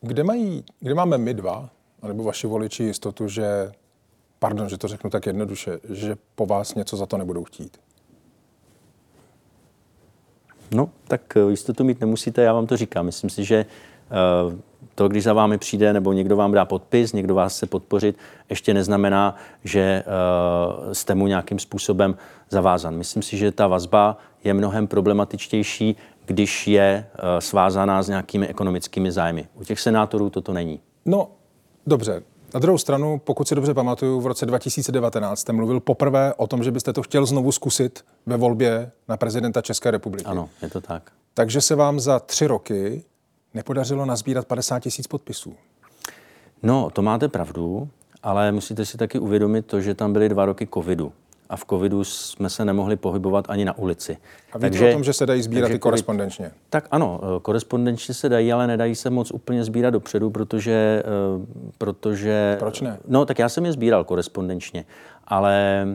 Kde, mají, kde máme my dva, nebo vaši voliči jistotu, že, pardon, že to řeknu tak jednoduše, že po vás něco za to nebudou chtít? No, tak eh, jistotu mít nemusíte, já vám to říkám. Myslím si, že uh, to, když za vámi přijde nebo někdo vám dá podpis, někdo vás chce podpořit, ještě neznamená, že uh, jste mu nějakým způsobem zavázan. Myslím si, že ta vazba je mnohem problematičtější, když je uh, svázaná s nějakými ekonomickými zájmy. U těch senátorů toto není. No, dobře. Na druhou stranu, pokud si dobře pamatuju, v roce 2019 jste mluvil poprvé o tom, že byste to chtěl znovu zkusit ve volbě na prezidenta České republiky. Ano, je to tak. Takže se vám za tři roky nepodařilo nazbírat 50 tisíc podpisů. No, to máte pravdu, ale musíte si taky uvědomit to, že tam byly dva roky covidu a v covidu jsme se nemohli pohybovat ani na ulici. A víte takže, o tom, že se dají sbírat i korespondenčně? Tak ano, eh, korespondenčně se dají, ale nedají se moc úplně sbírat dopředu, protože... Eh, protože Proč ne? No, tak já jsem je sbíral korespondenčně, ale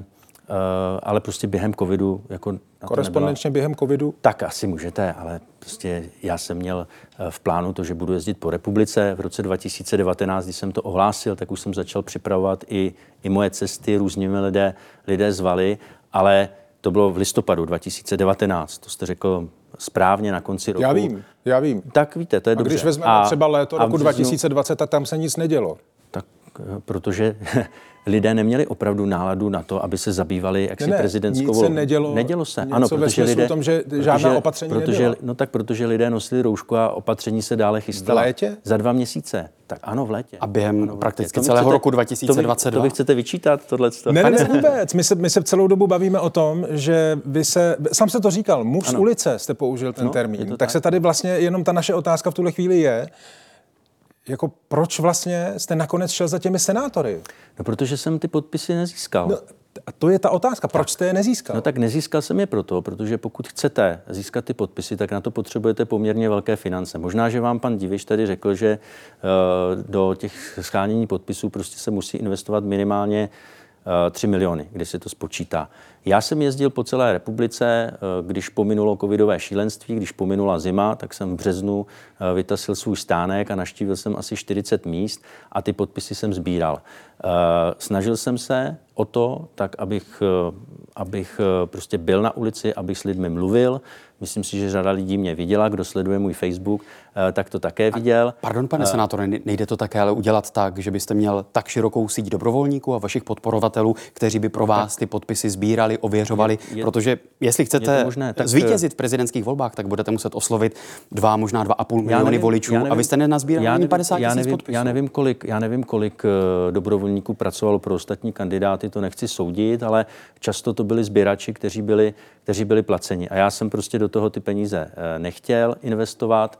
Eh, ale prostě během covidu jako Korespondenčně během covidu? Tak asi můžete, ale prostě já jsem měl eh, v plánu to, že budu jezdit po republice. V roce 2019, když jsem to ohlásil, tak už jsem začal připravovat i, i moje cesty, různými lidé, lidé zvali, ale to bylo v listopadu 2019, to jste řekl správně na konci roku. Já vím, já vím. Tak víte, to je a dobře. když vezmeme a, třeba léto roku březnu, 2020, tak tam se nic nedělo. Tak eh, protože lidé neměli opravdu náladu na to, aby se zabývali jaksi ne, ne, prezidentskou se nedělo. Nedělo se. Ano, protože lidé, tom, že žádná protože, opatření protože, nebyla. No tak protože lidé nosili roušku a opatření se dále chystala. V létě? Za dva měsíce. Tak ano, v létě. A během ano, prakticky celého chcete, roku 2022? To vy, to vy chcete vyčítat, tohle? Ne, ne, vůbec. My se, my se celou dobu bavíme o tom, že vy se, sám se to říkal, muž ano. z ulice jste použil ten no, termín. Tak, tak se tady vlastně jenom ta naše otázka v tuhle chvíli je, jako proč vlastně jste nakonec šel za těmi senátory? No, protože jsem ty podpisy nezískal. No, a to je ta otázka, proč jste je nezískal? No tak nezískal jsem je proto, protože pokud chcete získat ty podpisy, tak na to potřebujete poměrně velké finance. Možná, že vám pan Diviš tady řekl, že uh, do těch schánění podpisů prostě se musí investovat minimálně 3 eh, miliony, když se to spočítá. Já jsem jezdil po celé republice, eh, když pominulo covidové šílenství, když pominula zima, tak jsem v březnu eh, vytasil svůj stánek a naštívil jsem asi 40 míst a ty podpisy jsem sbíral. Snažil jsem se o to, tak abych, abych prostě byl na ulici, abych s lidmi mluvil, Myslím si, že řada lidí mě viděla, kdo sleduje můj Facebook, tak to také viděl. Pardon, pane uh, senátore, nejde to také ale udělat tak, že byste měl tak širokou síť dobrovolníků a vašich podporovatelů, kteří by pro vás ty podpisy sbírali, ověřovali, je, je, protože jestli chcete možné, tak, zvítězit v prezidentských volbách, tak budete muset oslovit dva, možná dva a půl miliony voličů nevím, a vy jste nenazbírali ani 50 já nevím, podpisů. Já nevím, kolik, já nevím, kolik dobrovolníků pracovalo pro ostatní kandidáty, to nechci soudit, ale často to byli sběrači, kteří byli, kteří byli placeni. A já jsem prostě do toho ty peníze eh, nechtěl investovat.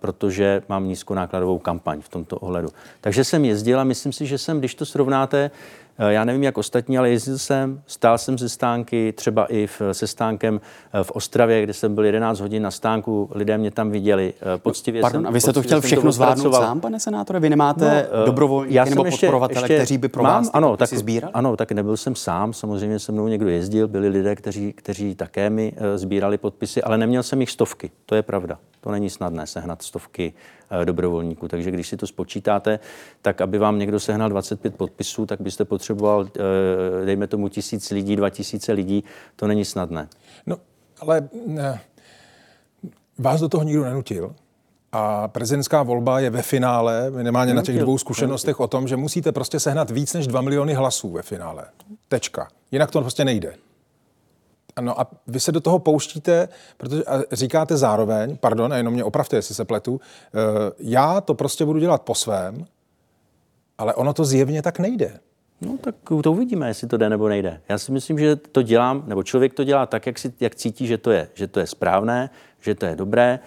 Protože mám nízkonákladovou kampaň v tomto ohledu. Takže jsem jezdil a myslím si, že jsem, když to srovnáte, Eh, já nevím, jak ostatní, ale jezdil jsem, stál jsem ze stánky, třeba i v, se stánkem eh, v Ostravě, kde jsem byl 11 hodin na stánku, lidé mě tam viděli. Eh, poctivě Pardon, jsem, a vy jste to chtěl všechno zvládnout sám, pane senátore? Vy nemáte no, dobrovolníky nebo ještě, podporovatele, ještě, kteří by pro mám, vás ano, tak, sbírali? Ano, tak nebyl jsem sám, samozřejmě se mnou někdo jezdil, byli lidé, kteří, kteří také mi sbírali podpisy, ale neměl jsem jich stovky, to je pravda. To není snadné sehnat stovky Eh, dobrovolníků. Takže když si to spočítáte, tak aby vám někdo sehnal 25 podpisů, tak byste potřeboval, eh, dejme tomu, tisíc lidí, dva tisíce lidí. To není snadné. No, ale ne, vás do toho nikdo nenutil. A prezidentská volba je ve finále, minimálně na těch dvou zkušenostech o tom, že musíte prostě sehnat víc než 2 miliony hlasů ve finále. Tečka. Jinak to prostě nejde. No a vy se do toho pouštíte, protože a říkáte zároveň, pardon, a jenom mě opravte, jestli se pletu, eh, já to prostě budu dělat po svém, ale ono to zjevně tak nejde. No tak to uvidíme, jestli to jde nebo nejde. Já si myslím, že to dělám, nebo člověk to dělá tak, jak, si, jak cítí, že to je, že to je správné, že to je dobré.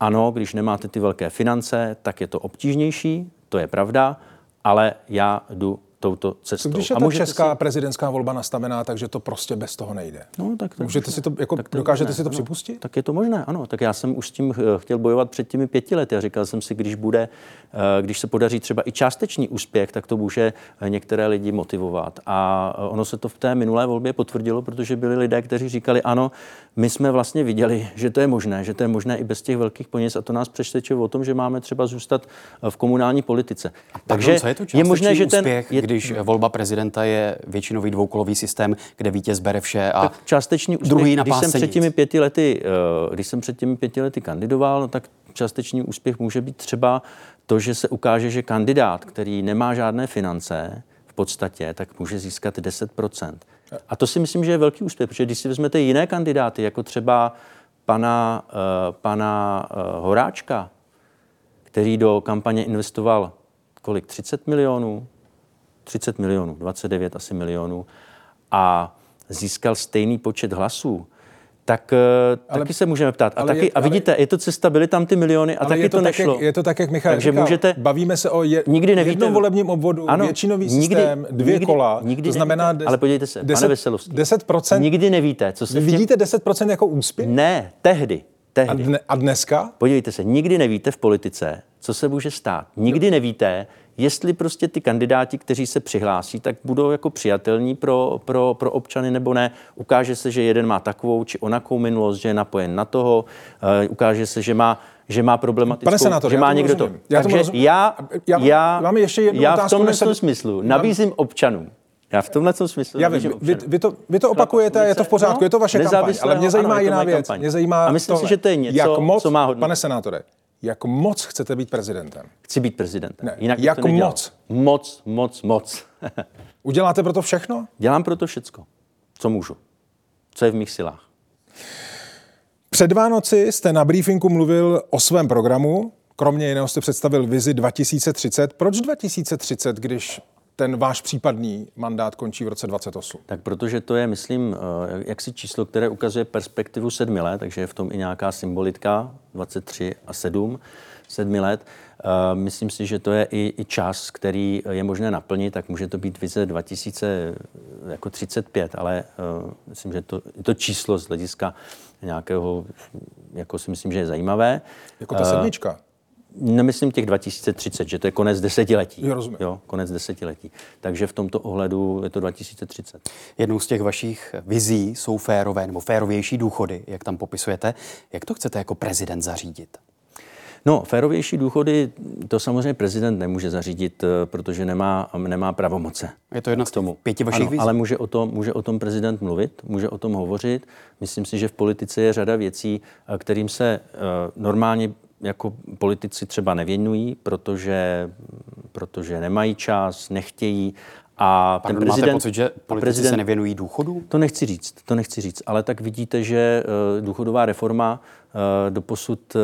Ano, když nemáte ty velké finance, tak je to obtížnější, to je pravda, ale já jdu touto cestou. Když je a česká si... prezidentská volba nastavená, takže to prostě bez toho nejde. No, tak, tak, Můžete si to, jako, tak to dokážete možné, si to ano, připustit? Tak je to možné, ano. Tak já jsem už s tím eh, chtěl bojovat před těmi pěti lety a říkal jsem si, když bude, eh, když se podaří třeba i částečný úspěch, tak to může eh, některé lidi motivovat. A ono se to v té minulé volbě potvrdilo, protože byli lidé, kteří říkali, ano, my jsme vlastně viděli, že to je možné, že to je možné i bez těch velkých peněz a to nás přesvědčuje o tom, že máme třeba zůstat v komunální politice. Takže je, je možné, že ten úspěch, je, když volba prezidenta je většinový dvoukolový systém, kde vítěz bere vše a tak částečný úspěch, druhý když jsem před těmi pěti lety, eh, když jsem před těmi pěti lety kandidoval, no tak částečný úspěch může být třeba to, že se ukáže, že kandidát, který nemá žádné finance, v podstatě, tak může získat 10% A to si myslím, že je velký úspěch, protože když si vezmete jiné kandidáty, jako třeba pana, uh, pana uh, Horáčka, který do kampaně investoval kolik? 30 milionů, 30 milionů, 29 asi milionů a získal stejný počet hlasů, tak eh, ale, taky se můžeme ptát. A, taky, je, a vidíte, ale, je to cesta, byly tam ty miliony a taky je to, to nešlo. Tak, jak, je to tak, jak Michal Takže říkal, můžete, bavíme se o je, nikdy nevíte, jednom volebním obvodu, ano, většinový nikdy, systém, dvě nikdy, kola, nikdy to znamená... Nevíte, ale podívejte se, 10, pane Veselovský, 10%, nikdy nevíte, co se... Vy vidíte 10% jako úspěch? Ne, tehdy. tehdy. A, dne, a dneska? Podívejte se, nikdy nevíte v politice, co se může stát. Nikdy nevíte, jestli prostě ty kandidáti, kteří se přihlásí, tak budou jako přijatelní pro, pro, pro občany nebo ne. Ukáže se, že jeden má takovou či onakou minulost, že je napojen na toho, uh, ukáže se, že má že má problematickou, Pane senátor, že má někdo rozumím. to. Já Takže já, já, já, mám ještě jednu já otázku, v tomhle se... smyslu nabízím občanům, já v tomhle smyslu. Já vím, vy, vy, to, vy to opakujete, je to v pořádku, no, je to vaše kampaň, ale mě zajímá ano, jiná věc. Mě zajímá a myslím tohle. si, že to je něco, jak moc, co má hodnotu. Pane senátore, jak moc chcete být prezidentem? Chci být prezidentem. Ne, Jinak jak to moc? Moc, moc, moc. <laughs> Uděláte pro to všechno? Dělám pro to všecko, co můžu. Co je v mých silách. Před Vánoci jste na briefingu mluvil o svém programu. Kromě jiného jste představil vizi 2030. Proč 2030, když ten váš případný mandát končí v roce 28? Tak protože to je, myslím, eh, jaksi číslo, které ukazuje perspektivu sedmi let, takže je v tom i nějaká symbolitka, 23 a 7, sedmi let. Eh, myslím si, že to je i, i čas, který je možné naplnit, tak může to být vize 2035, ale uh, myslím, že to, to číslo z hlediska nějakého, jako si myslím, že je zajímavé. Jako ta sedmička? Nemyslím těch 2030, že to je konec desetiletí. Jo, rozumím. Jo, konec desetiletí. Takže v tomto ohledu je to 2030. Jednou z těch vašich vizí jsou férové nebo férovější důchody, jak tam popisujete. Jak to chcete jako prezident zařídit? No, férovější důchody to samozřejmě prezident nemůže zařídit, eh, protože nemá, nemá pravomoce. Je to jedna z tomu pěti vašich ano, vizí. Ale může o, tom, může o tom prezident mluvit, může o tom hovořit. Myslím si, že v politice je řada věcí, eh, kterým se uh, normálně jako politici třeba nevěnují, protože, protože nemají čas, nechtějí A ten Pardon, prezident, máte pocit, že politici prezident, se nevěnují důchodu? To nechci říct, to nechci říct, ale tak vidíte, že uh, důchodová reforma uh, doposud uh,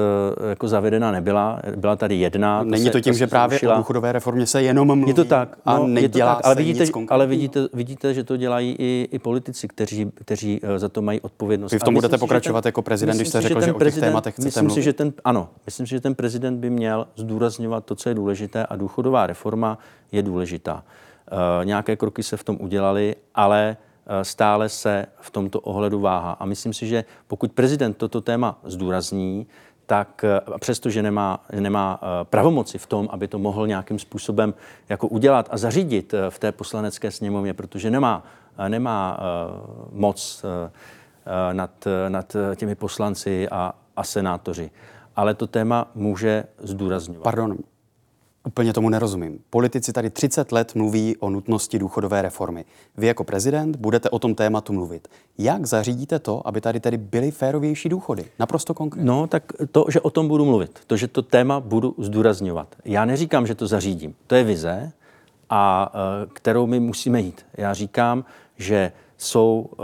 jako zavedena nebyla. Byla tady jedna. Není to, se, tím, to že právě zrušila. o důchodové reformě se jenom mluví je to tak, a no, nedělá je to tak, ale vidíte, ale vidíte, vidíte, že to dělají i, i politici, kteří, kteří za to mají odpovědnost. Vy v tom budete pokračovat ten, jako prezident, když jste řekl, že, že o těch tématech chcete myslím mluvit? Si, že ten, ano, myslím si, že ten prezident by měl zdůrazňovat to, co je důležité a důchodová reforma je důležitá. Uh, nějaké kroky se v tom udělaly, ale uh, stále se v tomto ohledu váha. A myslím si, že pokud prezident toto téma zdůrazní, tak uh, přestože nemá, nemá pravomoci v tom, aby to mohl nějakým způsobem jako udělat a zařídit v té poslanecké sněmovně, protože nemá, nemá moc nad, nad těmi poslanci a, a senátoři. Ale to téma může zdůrazňovat. Pardon, Úplně tomu nerozumím. Politici tady 30 let mluví o nutnosti důchodové reformy. Vy jako prezident budete o tom tématu mluvit. Jak zařídíte to, aby tady tedy byly férovější důchody? Naprosto konkrétně. No, tak to, že o tom budu mluvit, to, že to téma budu zdůrazňovat. Já neříkám, že to zařídím. To je vize, a e, kterou my musíme jít. Já říkám, že jsou e,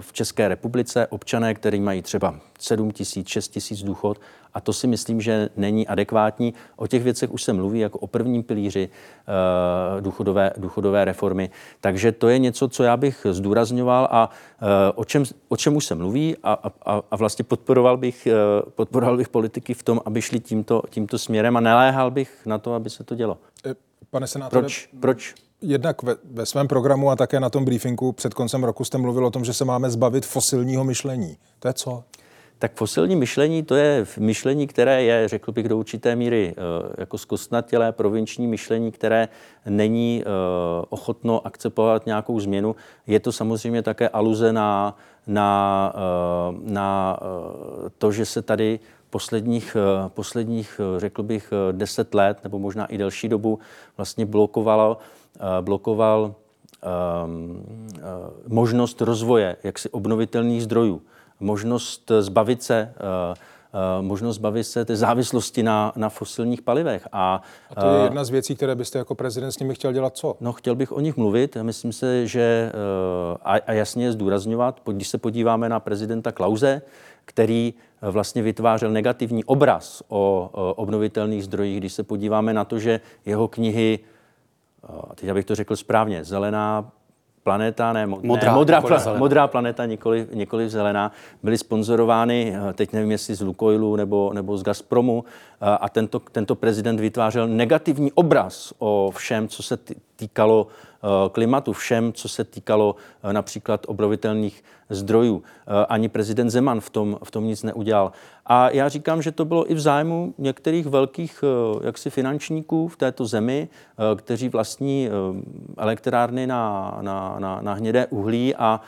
v České republice občané, kteří mají třeba 7 tisíc, 6 tisíc důchod a to si myslím, že není adekvátní. O těch věcech už se mluví jako o prvním pilíři uh, důchodové, důchodové reformy. Takže to je něco, co já bych zdůrazňoval a uh, o, čem, o čem už se mluví a, a, a vlastně podporoval bych, podporoval bych politiky v tom, aby šli tímto, tímto směrem a neléhal bych na to, aby se to dělo. Pane senátore, proč, proč Jednak ve, ve svém programu a také na tom briefingu před koncem roku jste mluvil o tom, že se máme zbavit fosilního myšlení. To je co? Tak fosilní myšlení to je myšlení, které je, řekl bych, do určité míry eh, jako zkostnatělé provinční myšlení, které není eh, ochotno akceptovat nějakou změnu. Je to samozřejmě také aluze na, na, eh, na to, že se tady posledních, posledních, řekl bych, deset let nebo možná i delší dobu vlastně blokovalo, blokoval um, možnost rozvoje jaksi obnovitelných zdrojů možnost zbavit se eh, eh, možnost zbavit se té závislosti na, na fosilních palivech. A, a to je eh, jedna z věcí, které byste jako prezident s nimi chtěl dělat co? No, chtěl bych o nich mluvit. Myslím se, že a, a jasně je zdůrazňovat, když se podíváme na prezidenta Klauze, který vlastně vytvářel negativní obraz o, o obnovitelných zdrojích, když se podíváme na to, že jeho knihy, teď abych to řekl správně, Zelená planeta, ne, modrá, ne, modrá, pla, modrá planeta, nikoli, nikoli zelená, byly sponzorovány, eh, teď nevím, jestli z Lukoilu nebo, nebo z Gazpromu, eh, a tento, tento prezident vytvářel negativní obraz o všem, co se týkalo klimatu, všem, co se týkalo eh, například obnovitelných zdrojů. Eh, ani prezident Zeman v tom, v tom nic neudělal. A já říkám, že to bylo i v zájmu některých velkých jaksi finančníků v této zemi, kteří vlastní elektrárny na, na, na, na hnědé uhlí a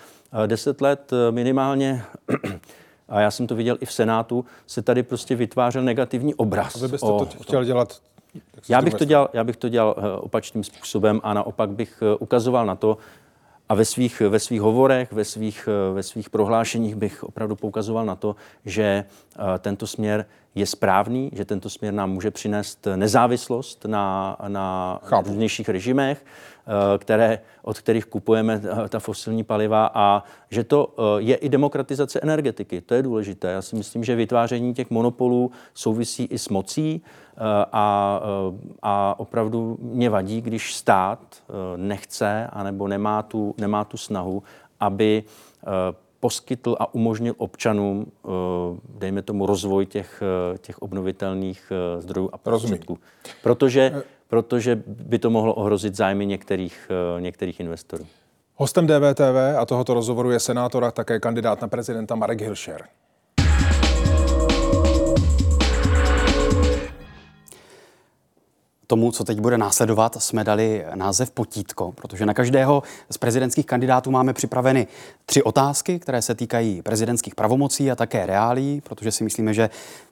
deset let minimálně <clears throat> a já jsem to viděl i v Senátu, se tady prostě vytvářel negativní obraz. A vy byste to chtěl dělat já bych, to dělal, já bych to dělal eh, opačným způsobem a naopak bych eh, ukazoval na to, a ve svých, ve svých hovorech, ve svých, eh, ve svých prohlášeních bych opravdu poukazoval na to, že tento směr je správný, že tento směr nám může přinést nezávislost na, na různějších režimech, které, od kterých kupujeme ta fosilní paliva a že to je i demokratizace energetiky. To je důležité. Já si myslím, že vytváření těch monopolů souvisí i s mocí a, a opravdu mě vadí, když stát eh, nechce anebo nemá tu, nemá tu snahu, aby eh, poskytl a umožnil občanům, eh, dejme tomu, rozvoj těch, těch obnovitelných zdrojů a prostředků. Protože, protože by to mohlo ohrozit zájmy některých, některých investorů. Hostem DVTV a tohoto rozhovoru je senátor a také kandidát na prezidenta Marek Hilšer. tomu, co teď bude následovat, jsme dali název potítko, protože na každého z prezidentských kandidátů máme připraveny tři otázky, které se týkají prezidentských pravomocí a také reálí, protože si myslíme, že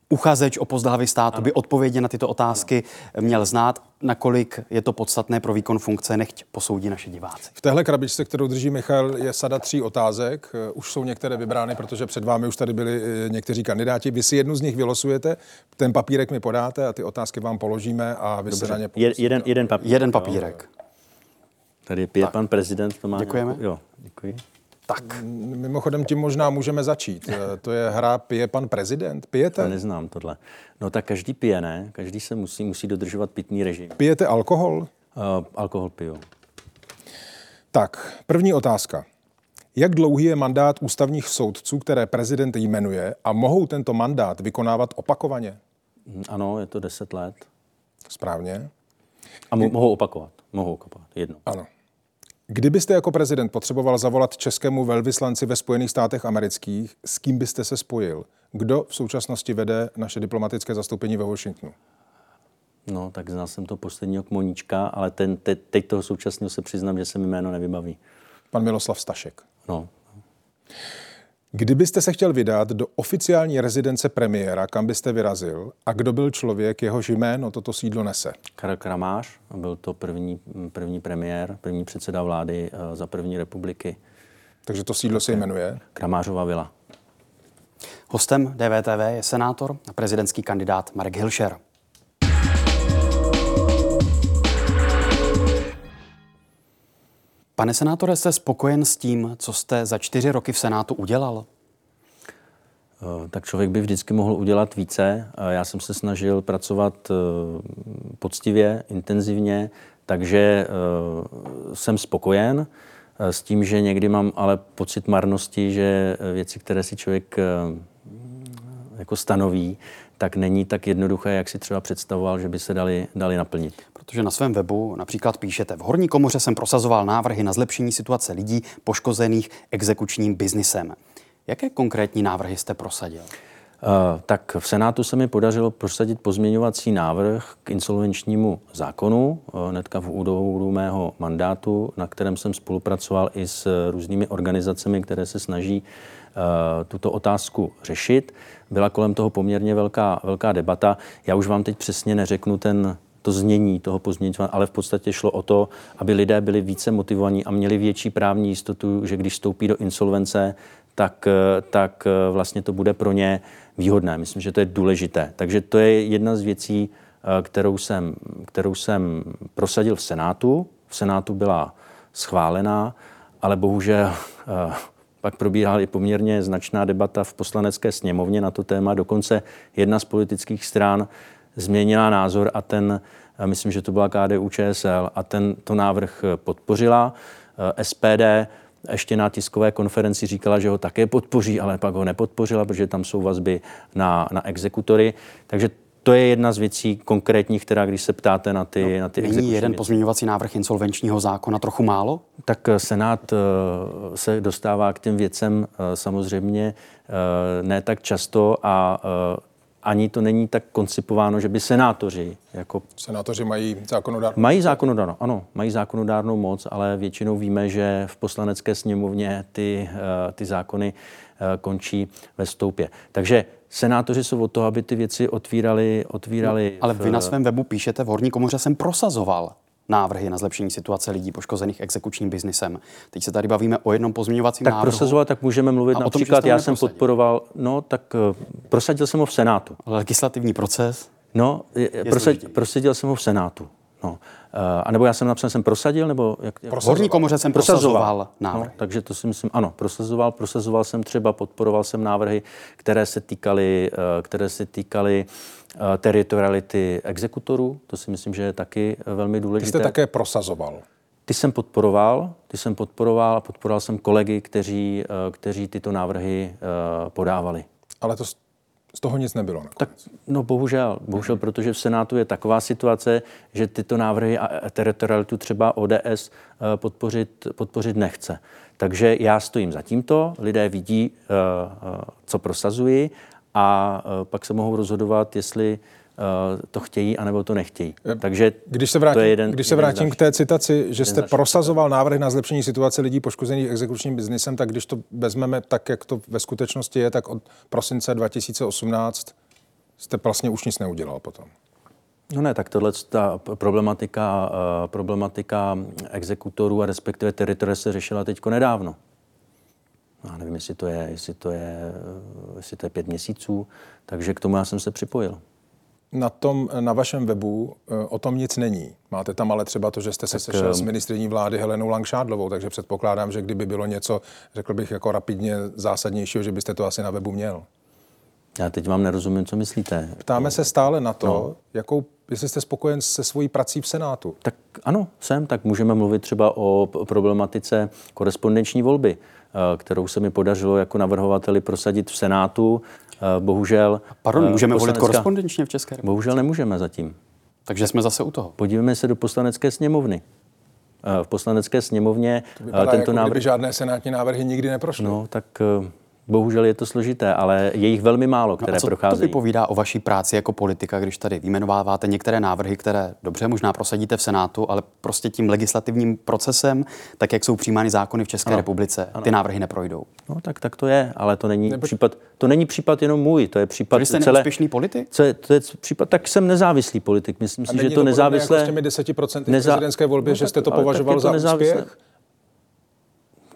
uchazeč o post hlavy státu by odpovědi na tyto otázky měl znát, nakolik je to podstatné pro výkon funkce, nechť posoudí naše diváci. V téhle krabičce, kterou drží Michal, je sada tří otázek. Už jsou některé vybrány, protože před vámi už tady byli eh, někteří kandidáti. Vy si jednu z nich vylosujete, ten papírek mi podáte a ty otázky vám položíme a vy Dobře. se na ně Je, jeden, jeden, papír, jeden papírek. Tady pije tak. pan prezident. To má Děkujeme. Nějakou, jo, děkuji. Tak. Mimochodem tím možná můžeme začít. <laughs> Eh, to je hra Pije pan prezident. Pijete? To neznám tohle. No tak každý pije, ne? Každý se musí, musí dodržovat pitný režim. Pijete alkohol? Uh, alkohol piju. Tak, první otázka. Jak dlouhý je mandát ústavních soudců, které prezident jmenuje a mohou tento mandát vykonávat opakovaně? Hm, ano, je to 10 let. Správně. A mo- mohou opakovat. Mohou opakovat. Jedno. Ano. Kdybyste jako prezident potřeboval zavolat českému velvyslanci ve Spojených státech amerických, s kým byste se spojil? Kdo v současnosti vede naše diplomatické zastoupení ve Washingtonu? No, tak znal jsem to posledního kmoníčka, ale ten, te, teď toho současného se přiznám, že se mi jméno nevybaví. Pan Miloslav Stašek. No. Kdybyste se chtěl vydat do oficiální rezidence premiéra, kam byste vyrazil, a kdo byl člověk, jehož jméno toto sídlo nese? Karel Kramář, byl to první, první premiér, první předseda vlády eh, za první republiky. Takže to sídlo se jmenuje? Kramářova vila. Hostem DVTV je senátor a prezidentský kandidát Marek Hilšer. Pane senátore, jste spokojen s tím, co jste za čtyři roky v Senátu udělal? Eh, tak člověk by vždycky mohl udělat více. Já jsem se snažil pracovat eh, poctivě, intenzivně, takže eh, jsem spokojen s tím, že někdy mám ale pocit marnosti, že věci, které si člověk jako stanoví, tak není tak jednoduché, jak si třeba představoval, že by se dali, dali naplnit. Protože na svém webu například píšete, v Horní komoře jsem prosazoval návrhy na zlepšení situace lidí poškozených exekučním biznisem. Jaké konkrétní návrhy jste prosadil? Uh, tak v Senátu se mi podařilo prosadit pozměňovací návrh k insolvenčnímu zákonu, uh, hnedka v údobu mého mandátu, na kterém jsem spolupracoval i s různými organizacemi, které se snaží tuto otázku řešit. Byla kolem toho poměrně velká, velká debata. Já už vám teď přesně neřeknu ten to znění toho pozměňování, ale v podstatě šlo o to, aby lidé byli více motivovaní a měli větší právní jistotu, že když vstoupí do insolvence, tak, tak vlastně to bude pro ně výhodné. Myslím, že to je důležité. Takže to je jedna z věcí, kterou jsem, kterou jsem prosadil v Senátu. V Senátu byla schválená, ale bohužel pak probíhala i poměrně značná debata v poslanecké sněmovně na to téma. Dokonce jedna z politických stran změnila názor a ten, myslím, že to byla KDU ČSL, a ten to návrh podpořila. SPD ještě na tiskové konferenci říkala, že ho také podpoří, ale pak ho nepodpořila, protože tam jsou vazby na, na exekutory. Takže to je jedna z věcí konkrétních, která když se ptáte na ty, no, na ty Není jeden věci. pozměňovací návrh insolvenčního zákona trochu málo? Tak eh, Senát uh, se dostává k těm věcem samozřejmě ne tak často a ani to není tak koncipováno, že by senátoři jako... Senátoři mají zákonodárnou Mají zákonodárnou, ano, mají zákonodárnou moc, ale většinou víme, že v poslanecké sněmovně ty, eh, ty zákony eh, končí ve stoupě. Takže senátoři jsou o to, aby ty věci otvírali, otvírali no, ale vy na svém webu píšete, v Horní komoře jsem prosazoval návrhy na zlepšení situace lidí poškozených exekučním biznisem. Teď se tady bavíme o jednom pozměňovacím tak návrhu. Tak prosazovat, tak můžeme mluvit například, já jsem podporoval, no tak uh, prosadil jsem ho v Senátu. Legislativní proces? No, je, prosad, prosadil jsem ho v Senátu. No. Uh, a nebo já jsem napsal, jsem prosadil, nebo jak, jak V Horní komoře jsem prosazoval, prosazoval návrh. No, takže to si myslím, ano, prosazoval, prosazoval jsem třeba, podporoval jsem návrhy, které se týkaly, uh, které se týkaly uh, teritoriality exekutorů, to si myslím, že je taky velmi důležité. Ty jste také prosazoval. Ty jsem podporoval, ty jsem podporoval a podporoval jsem kolegy, kteří, kteří tyto návrhy podávali. Ale to z toho nic nebylo. Nakonec. Tak, no bohužel, bohužel, protože v Senátu je taková situace, že tyto návrhy a teritorialitu třeba ODS eh, podpořit, podpořit nechce. Takže já stojím za tímto, lidé vidí, eh, eh, co prosazuji a pak se mohou rozhodovat, jestli to chtějí, anebo to nechtějí. Eh, Takže když se vrátím, to je jeden, když se vrátím k té citaci, že jste prosazoval návrhy na zlepšení situace lidí poškozených exekučním biznisem, tak když to vezmeme tak, jak to ve skutečnosti je, tak od prosince 2018 jste vlastně už nic neudělal potom. No ne, tak tohle ta problematika, uh, problematika exekutorů a respektive teritorie se řešila teďko nedávno. Já nevím, jestli to je, jestli to je, jestli to je pět měsíců, takže k tomu já jsem se připojil. Na, tom, na vašem webu eh, o tom nic není. Máte tam ale třeba to, že jste se sešel s ministriní vlády Helenou Langšádlovou, takže předpokládám, že kdyby bylo něco, řekl bych, jako rapidně zásadnějšího, že byste to asi na webu měl. Já teď vám nerozumím, co myslíte. Ptáme se stále na to, no. jakou, jestli jste spokojen se svojí prací v Senátu. Tak ano, jsem, tak můžeme mluvit třeba o problematice korespondenční volby, eh, kterou se mi podařilo jako navrhovateli prosadit v Senátu. Eh, bohužel... Pardon, můžeme volit korespondenčně v České republice? Bohužel nemůžeme zatím. Takže jsme zase u toho. Podívejme se do poslanecké sněmovny. Eh, v poslanecké sněmovně to vypadá, tento jako návrh... žádné senátní návrhy nikdy neprošly. No, tak Bohužel je to složité, ale je jich velmi málo, které no a co procházejí. to vypovídá o vaší práci jako politika, když tady vyjmenováváte některé návrhy, které dobře možná prosadíte v Senátu, ale prostě tím legislativním procesem, tak jak jsou přijímány zákony v České ano. republice, ano. ty návrhy neprojdou. No tak, tak to je, ale to není, Nebo... případ, to není případ jenom můj, to je případ jste celé... neúspěšný politik? Co je, to je případ, tak jsem nezávislý politik. Myslím si, že to nezávislé... Jako s těmi 10% Neza... prezidentské volbě, no, že jste to považoval za nezávislé... úspěch?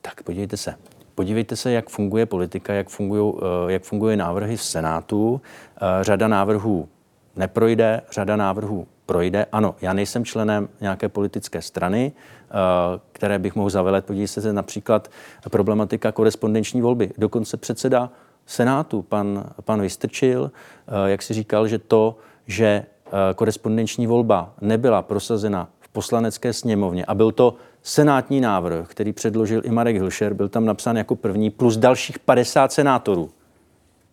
Tak podívejte se. Podívejte se, jak funguje politika, jak fungují, eh, jak fungují návrhy v Senátu. Eh, řada návrhů neprojde, řada návrhů projde. Ano, já nejsem členem nějaké politické strany, eh, které bych mohl zavelet. Podívejte se například problematika korespondenční volby. Dokonce předseda Senátu, pan, pan Vystrčil, jak si říkal, že to, že korespondenční volba nebyla prosazena v poslanecké sněmovně a byl to senátní návrh, který předložil i Marek Hilšer, byl tam napsán jako první, plus dalších 50 senátorů,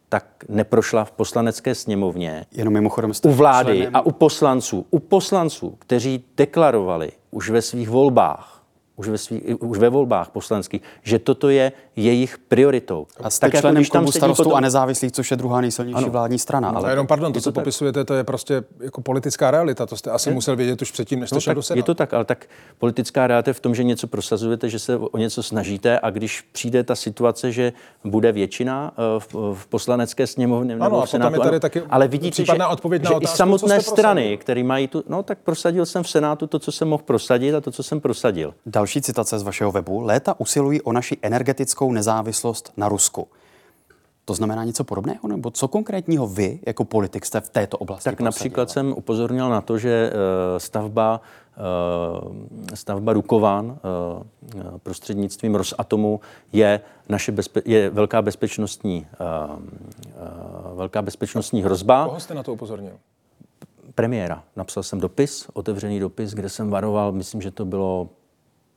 tak neprošla v poslanecké sněmovně. Jenom mimochodem u vlády členem... a u poslanců. U poslanců, kteří deklarovali už ve svých volbách, už ve, svý, už ve volbách poslanských, že toto je jejich prioritou. A jste tak jako členem jako, klubu starostů potom... a nezávislých, což je druhá nejsilnější ano. vládní strana. No, ale jenom, pardon, to, co tak... popisujete, to je prostě jako politická realita. To jste asi je? musel vědět už předtím, než jste no, šel do Je to tak, ale tak politická realita je v tom, že něco prosazujete, že se o něco snažíte a když přijde ta situace, že bude většina eh, v, v poslanecké sněmovně nebo ano, v Senátu, je tady taky ale vidíte, že, odpověď na že otázku, i samotné strany, které mají tu, no tak prosadil jsem v Senátu to, co jsem mohl prosadit a to, co jsem prosadil. Další citace z vašeho webu. Léta usilují o naši energetickou nezávislost na Rusku. To znamená něco podobného? Nebo co konkrétního vy jako politik jste v této oblasti Tak například jsem upozornil na to, že eh, stavba eh, stavba Dukovan eh, prostřednictvím Rosatomu je, naše bezpe- je velká bezpečnostní, velká bezpečnostní hrozba. Koho jste na to upozornil? Premiéra. Napsal jsem dopis, otevřený dopis, kde jsem varoval, myslím, že to bylo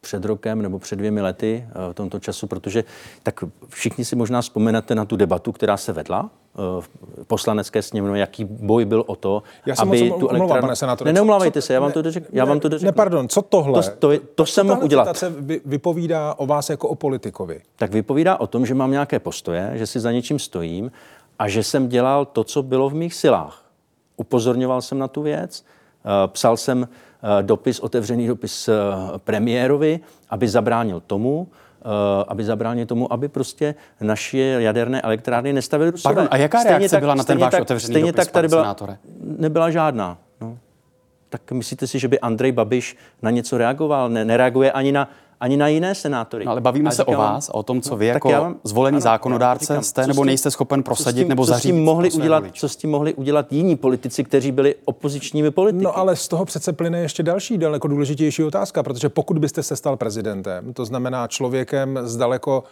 před rokem nebo před dvěmi lety eh, v tomto času, protože tak všichni si možná vzpomenete na tu debatu, která se vedla eh, v poslanecké sněmovně, jaký boj byl o to, já aby moc tu elektrárnu... pane senátore. Ne, neumlávejte se, já vám to dořek... já vám to dořeknu. Ne, pardon, co tohle? To, to, to jsem mohl udělat. vypovídá o vás jako o politikovi. Tak vypovídá o tom, že mám nějaké postoje, že si za něčím stojím a že jsem dělal to, co bylo v mých silách. Upozorňoval jsem na tu věc, eh, psal jsem dopis, otevřený dopis eh, premiérovi, aby zabránil tomu, eh, aby zabránil tomu, aby prostě naše jaderné elektrárny nestavily Rusové. Pardon, a jaká stejně reakce tak, byla na ten váš tak, otevřený stejně dopis, tak tady byla, senátore? Nebyla žádná. No. Tak myslíte si, že by Andrej Babiš na něco reagoval? Ne, nereaguje ani na ani na jiné senátory. No, ale bavíme a se o vás a o tom, co vy no, jako vám, zvolený ano, zákonodárce říkám, jste nebo tím, nejste schopen prosadit tím, nebo zařídit. Co s, tím mohli udělat, co s tím mohli udělat jiní politici, kteří byli opozičními politiky? No ale z toho přece plyne ještě další, daleko důležitější otázka, protože pokud byste se stal prezidentem, to znamená člověkem s daleko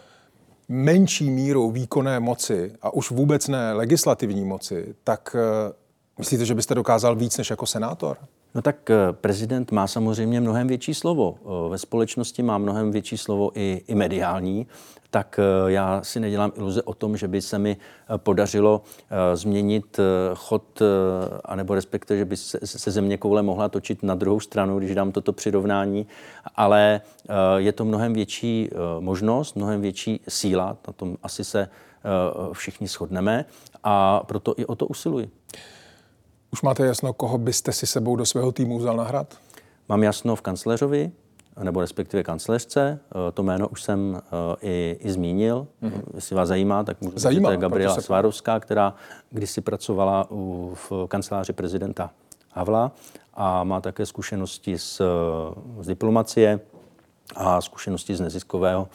menší mírou výkonné moci a už vůbec ne legislativní moci, tak uh, myslíte, že byste dokázal víc než jako senátor? No tak eh, prezident má samozřejmě mnohem větší slovo. Eh, ve společnosti má mnohem větší slovo i, i mediální, tak eh, já si nedělám iluze o tom, že by se mi podařilo změnit chod, anebo respektive, že by se, země koule mohla točit na druhou stranu, když dám toto přirovnání, ale je to mnohem větší možnost, mnohem větší síla, na tom asi se všichni shodneme a proto i o to usiluji. Už máte jasno, koho byste si sebou do svého týmu vzal na hrad? Mám jasno v kancléřovi, nebo respektive kancléřce. Eh, to jméno už jsem eh, i, i zmínil. Mm-hmm. Jestli vás zajímá, tak můžu zajímá, to je Gabriela se... Svárovská, která kdysi pracovala u, v kanceláři prezidenta Havla a má také zkušenosti z, z diplomacie a zkušenosti z neziskového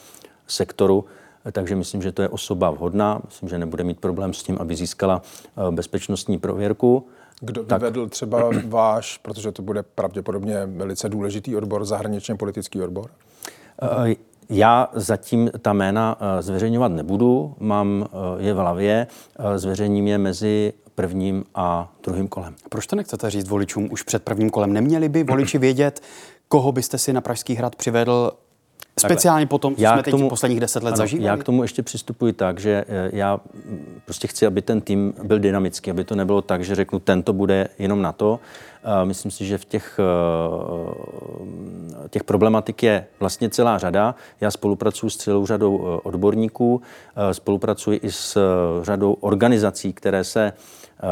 sektoru. Takže myslím, že to je osoba vhodná. Myslím, že nebude mít problém s tím, aby získala eh, bezpečnostní prověrku. Kdo by vedl třeba váš, protože to bude pravděpodobně velice důležitý odbor, zahraničně politický odbor? Uh, já zatím ta jména zveřejňovat nebudu, mám je v hlavě, zveřejním je mezi prvním a druhým kolem. Proč to nechcete říct voličům už před prvním kolem? Neměli by voliči vědět, koho byste si na Pražský hrad přivedl Speciálně po tom, co já jsme teď tomu, posledních deset let ano, zažívali? Já k tomu ještě přistupuji tak, že eh, já prostě chci, aby ten tým byl dynamický, aby to nebylo tak, že řeknu, tento bude jenom na to. Myslím si, že v těch, eh, těch problematik je vlastně celá řada. Já spolupracuji s celou řadou eh, odborníků, spolupracuji i s řadou organizací, které se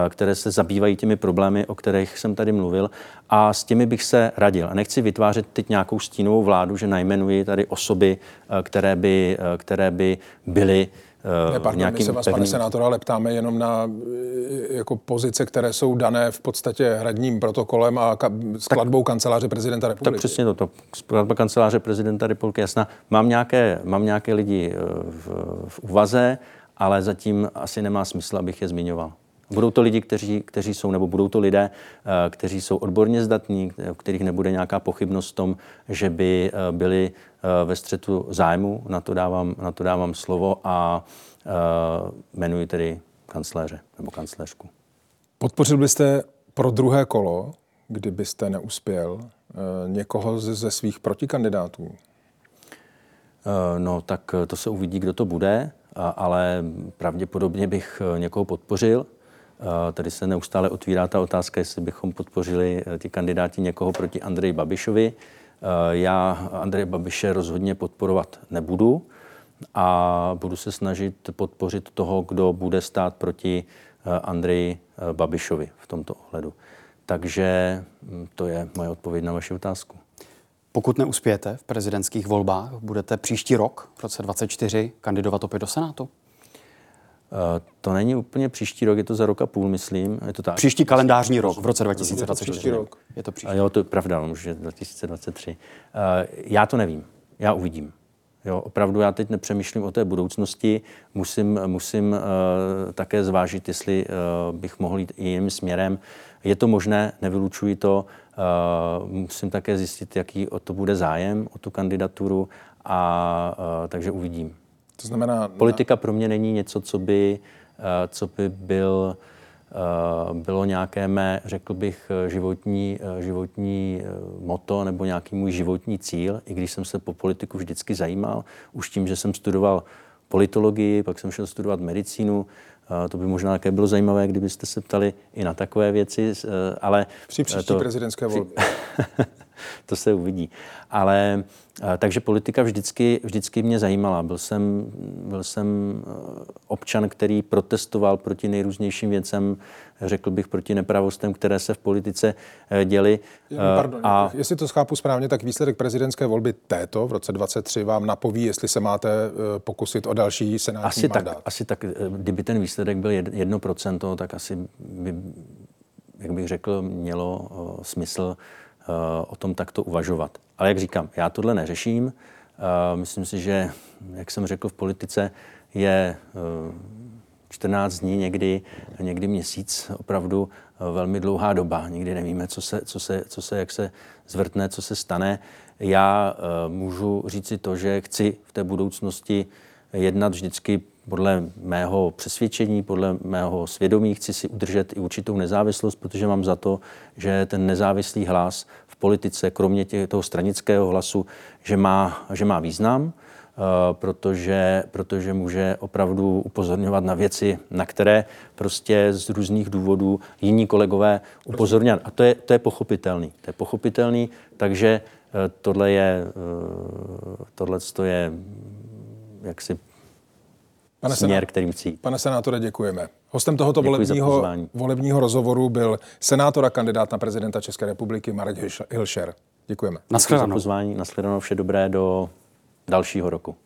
které se zabývají těmi problémy, o kterých jsem tady mluvil. A s těmi bych se radil. A nechci vytvářet teď nějakou stínovou vládu, že najmenuji tady osoby, eh, které by, eh, které by byly ne, pardon, nějakým my se vás, pevným... pane senátora, ale ptáme jenom na jako pozice, které jsou dané v podstatě hradním protokolem a ka- skladbou tak, kanceláře prezidenta republiky. Tak přesně to, to skladba kanceláře prezidenta republiky, jasná. Mám nějaké, mám nějaké lidi v, v úvaze, ale zatím asi nemá smysl, abych je zmiňoval. Budou to lidi, kteří, kteří jsou, nebo budou to lidé, eh, kteří jsou odborně zdatní, v kterých nebude nějaká pochybnost v tom, že by eh, byli eh, ve střetu zájmu. Na to dávám, na to dávám slovo a jmenuji tedy kancléře nebo kancléřku. Podpořil byste pro druhé kolo, kdybyste neuspěl, někoho ze svých protikandidátů? No, tak to se uvidí, kdo to bude, ale pravděpodobně bych někoho podpořil. Tady se neustále otvírá ta otázka, jestli bychom podpořili eh, ti kandidáti někoho proti Andreji Babišovi. Eh, já Andreje Babiše rozhodně podporovat nebudu a budu se snažit podpořit toho, kdo bude stát proti eh, Andreji Babišovi v tomto ohledu. Takže hm, to je moje odpověď na vaši otázku. Pokud neuspějete v prezidentských volbách, budete příští rok, v roce 2024, kandidovat opět do Senátu? Eh, to není úplně příští rok, je to za rok a půl, myslím. Je to tak. Příští kalendářní rok v roce 2024. Příští rok. Je to příští. Jo, to je pravda, už je 2023. Já to nevím, já uvidím. Jo, opravdu já teď nepřemýšlím o té budoucnosti, musím, musím uh, také zvážit, jestli uh, bych mohl jít i jiným směrem. Je to možné, nevylučuji to, uh, musím také zjistit, jaký o to bude zájem, o tu kandidaturu, a uh, takže uvidím. To znamená... Politika pro mě není něco, co by, eh, co by byl, eh, bylo nějaké mé, řekl bych, životní, eh, životní moto nebo nějaký můj životní cíl, i když jsem se po politiku vždycky zajímal, už tím, že jsem studoval politologii, pak jsem šel studovat medicínu, to by možná také bylo zajímavé, kdybyste se ptali i na takové věci, ale... Při příští to, prezidentské volby. <laughs> to se uvidí. Ale takže politika vždycky, vždycky mě zajímala. Byl jsem, byl jsem eh, občan, který protestoval proti nejrůznějším věcem, řekl bych proti nepravostem, které se v politice eh, děly. Pardon, a... jestli to schápu správně, tak výsledek prezidentské volby této v roce 23 vám napoví, jestli se máte eh, pokusit o další senátní asi mandát. Tak, asi tak, kdyby ten výsledek byl 1%, tak asi by, jak bych řekl, mělo smysl o tom takto uvažovat. Ale jak říkám, já tohle neřeším. Myslím si, že, jak jsem řekl, v politice je 14 dní, někdy, někdy měsíc, opravdu velmi dlouhá doba. Nikdy nevíme, co se, co se, co se, jak se zvrtne, co se stane. Já můžu říci to, že chci v té budoucnosti jednat vždycky podle mého přesvědčení, podle mého svědomí, chci si udržet i určitou nezávislost, protože mám za to, že ten nezávislý hlas v politice, kromě těch, toho stranického hlasu, že má, že má význam, uh, protože, protože může opravdu upozorňovat na věci, na které prostě z různých důvodů jiní kolegové upozorňují. A to je, to je pochopitelný. To je pochopitelný, takže uh, tohle je, uh, tohle je jaksi Pane směr, kterým chci. Pane senátore, děkujeme. Hostem tohoto volebního, volebního rozhovoru byl senátor a kandidát na prezidenta České republiky Marek Hilšer. Děkujeme. Naschledanou. Děkuji za pozvání, naschledanou, vše dobré do dalšího roku.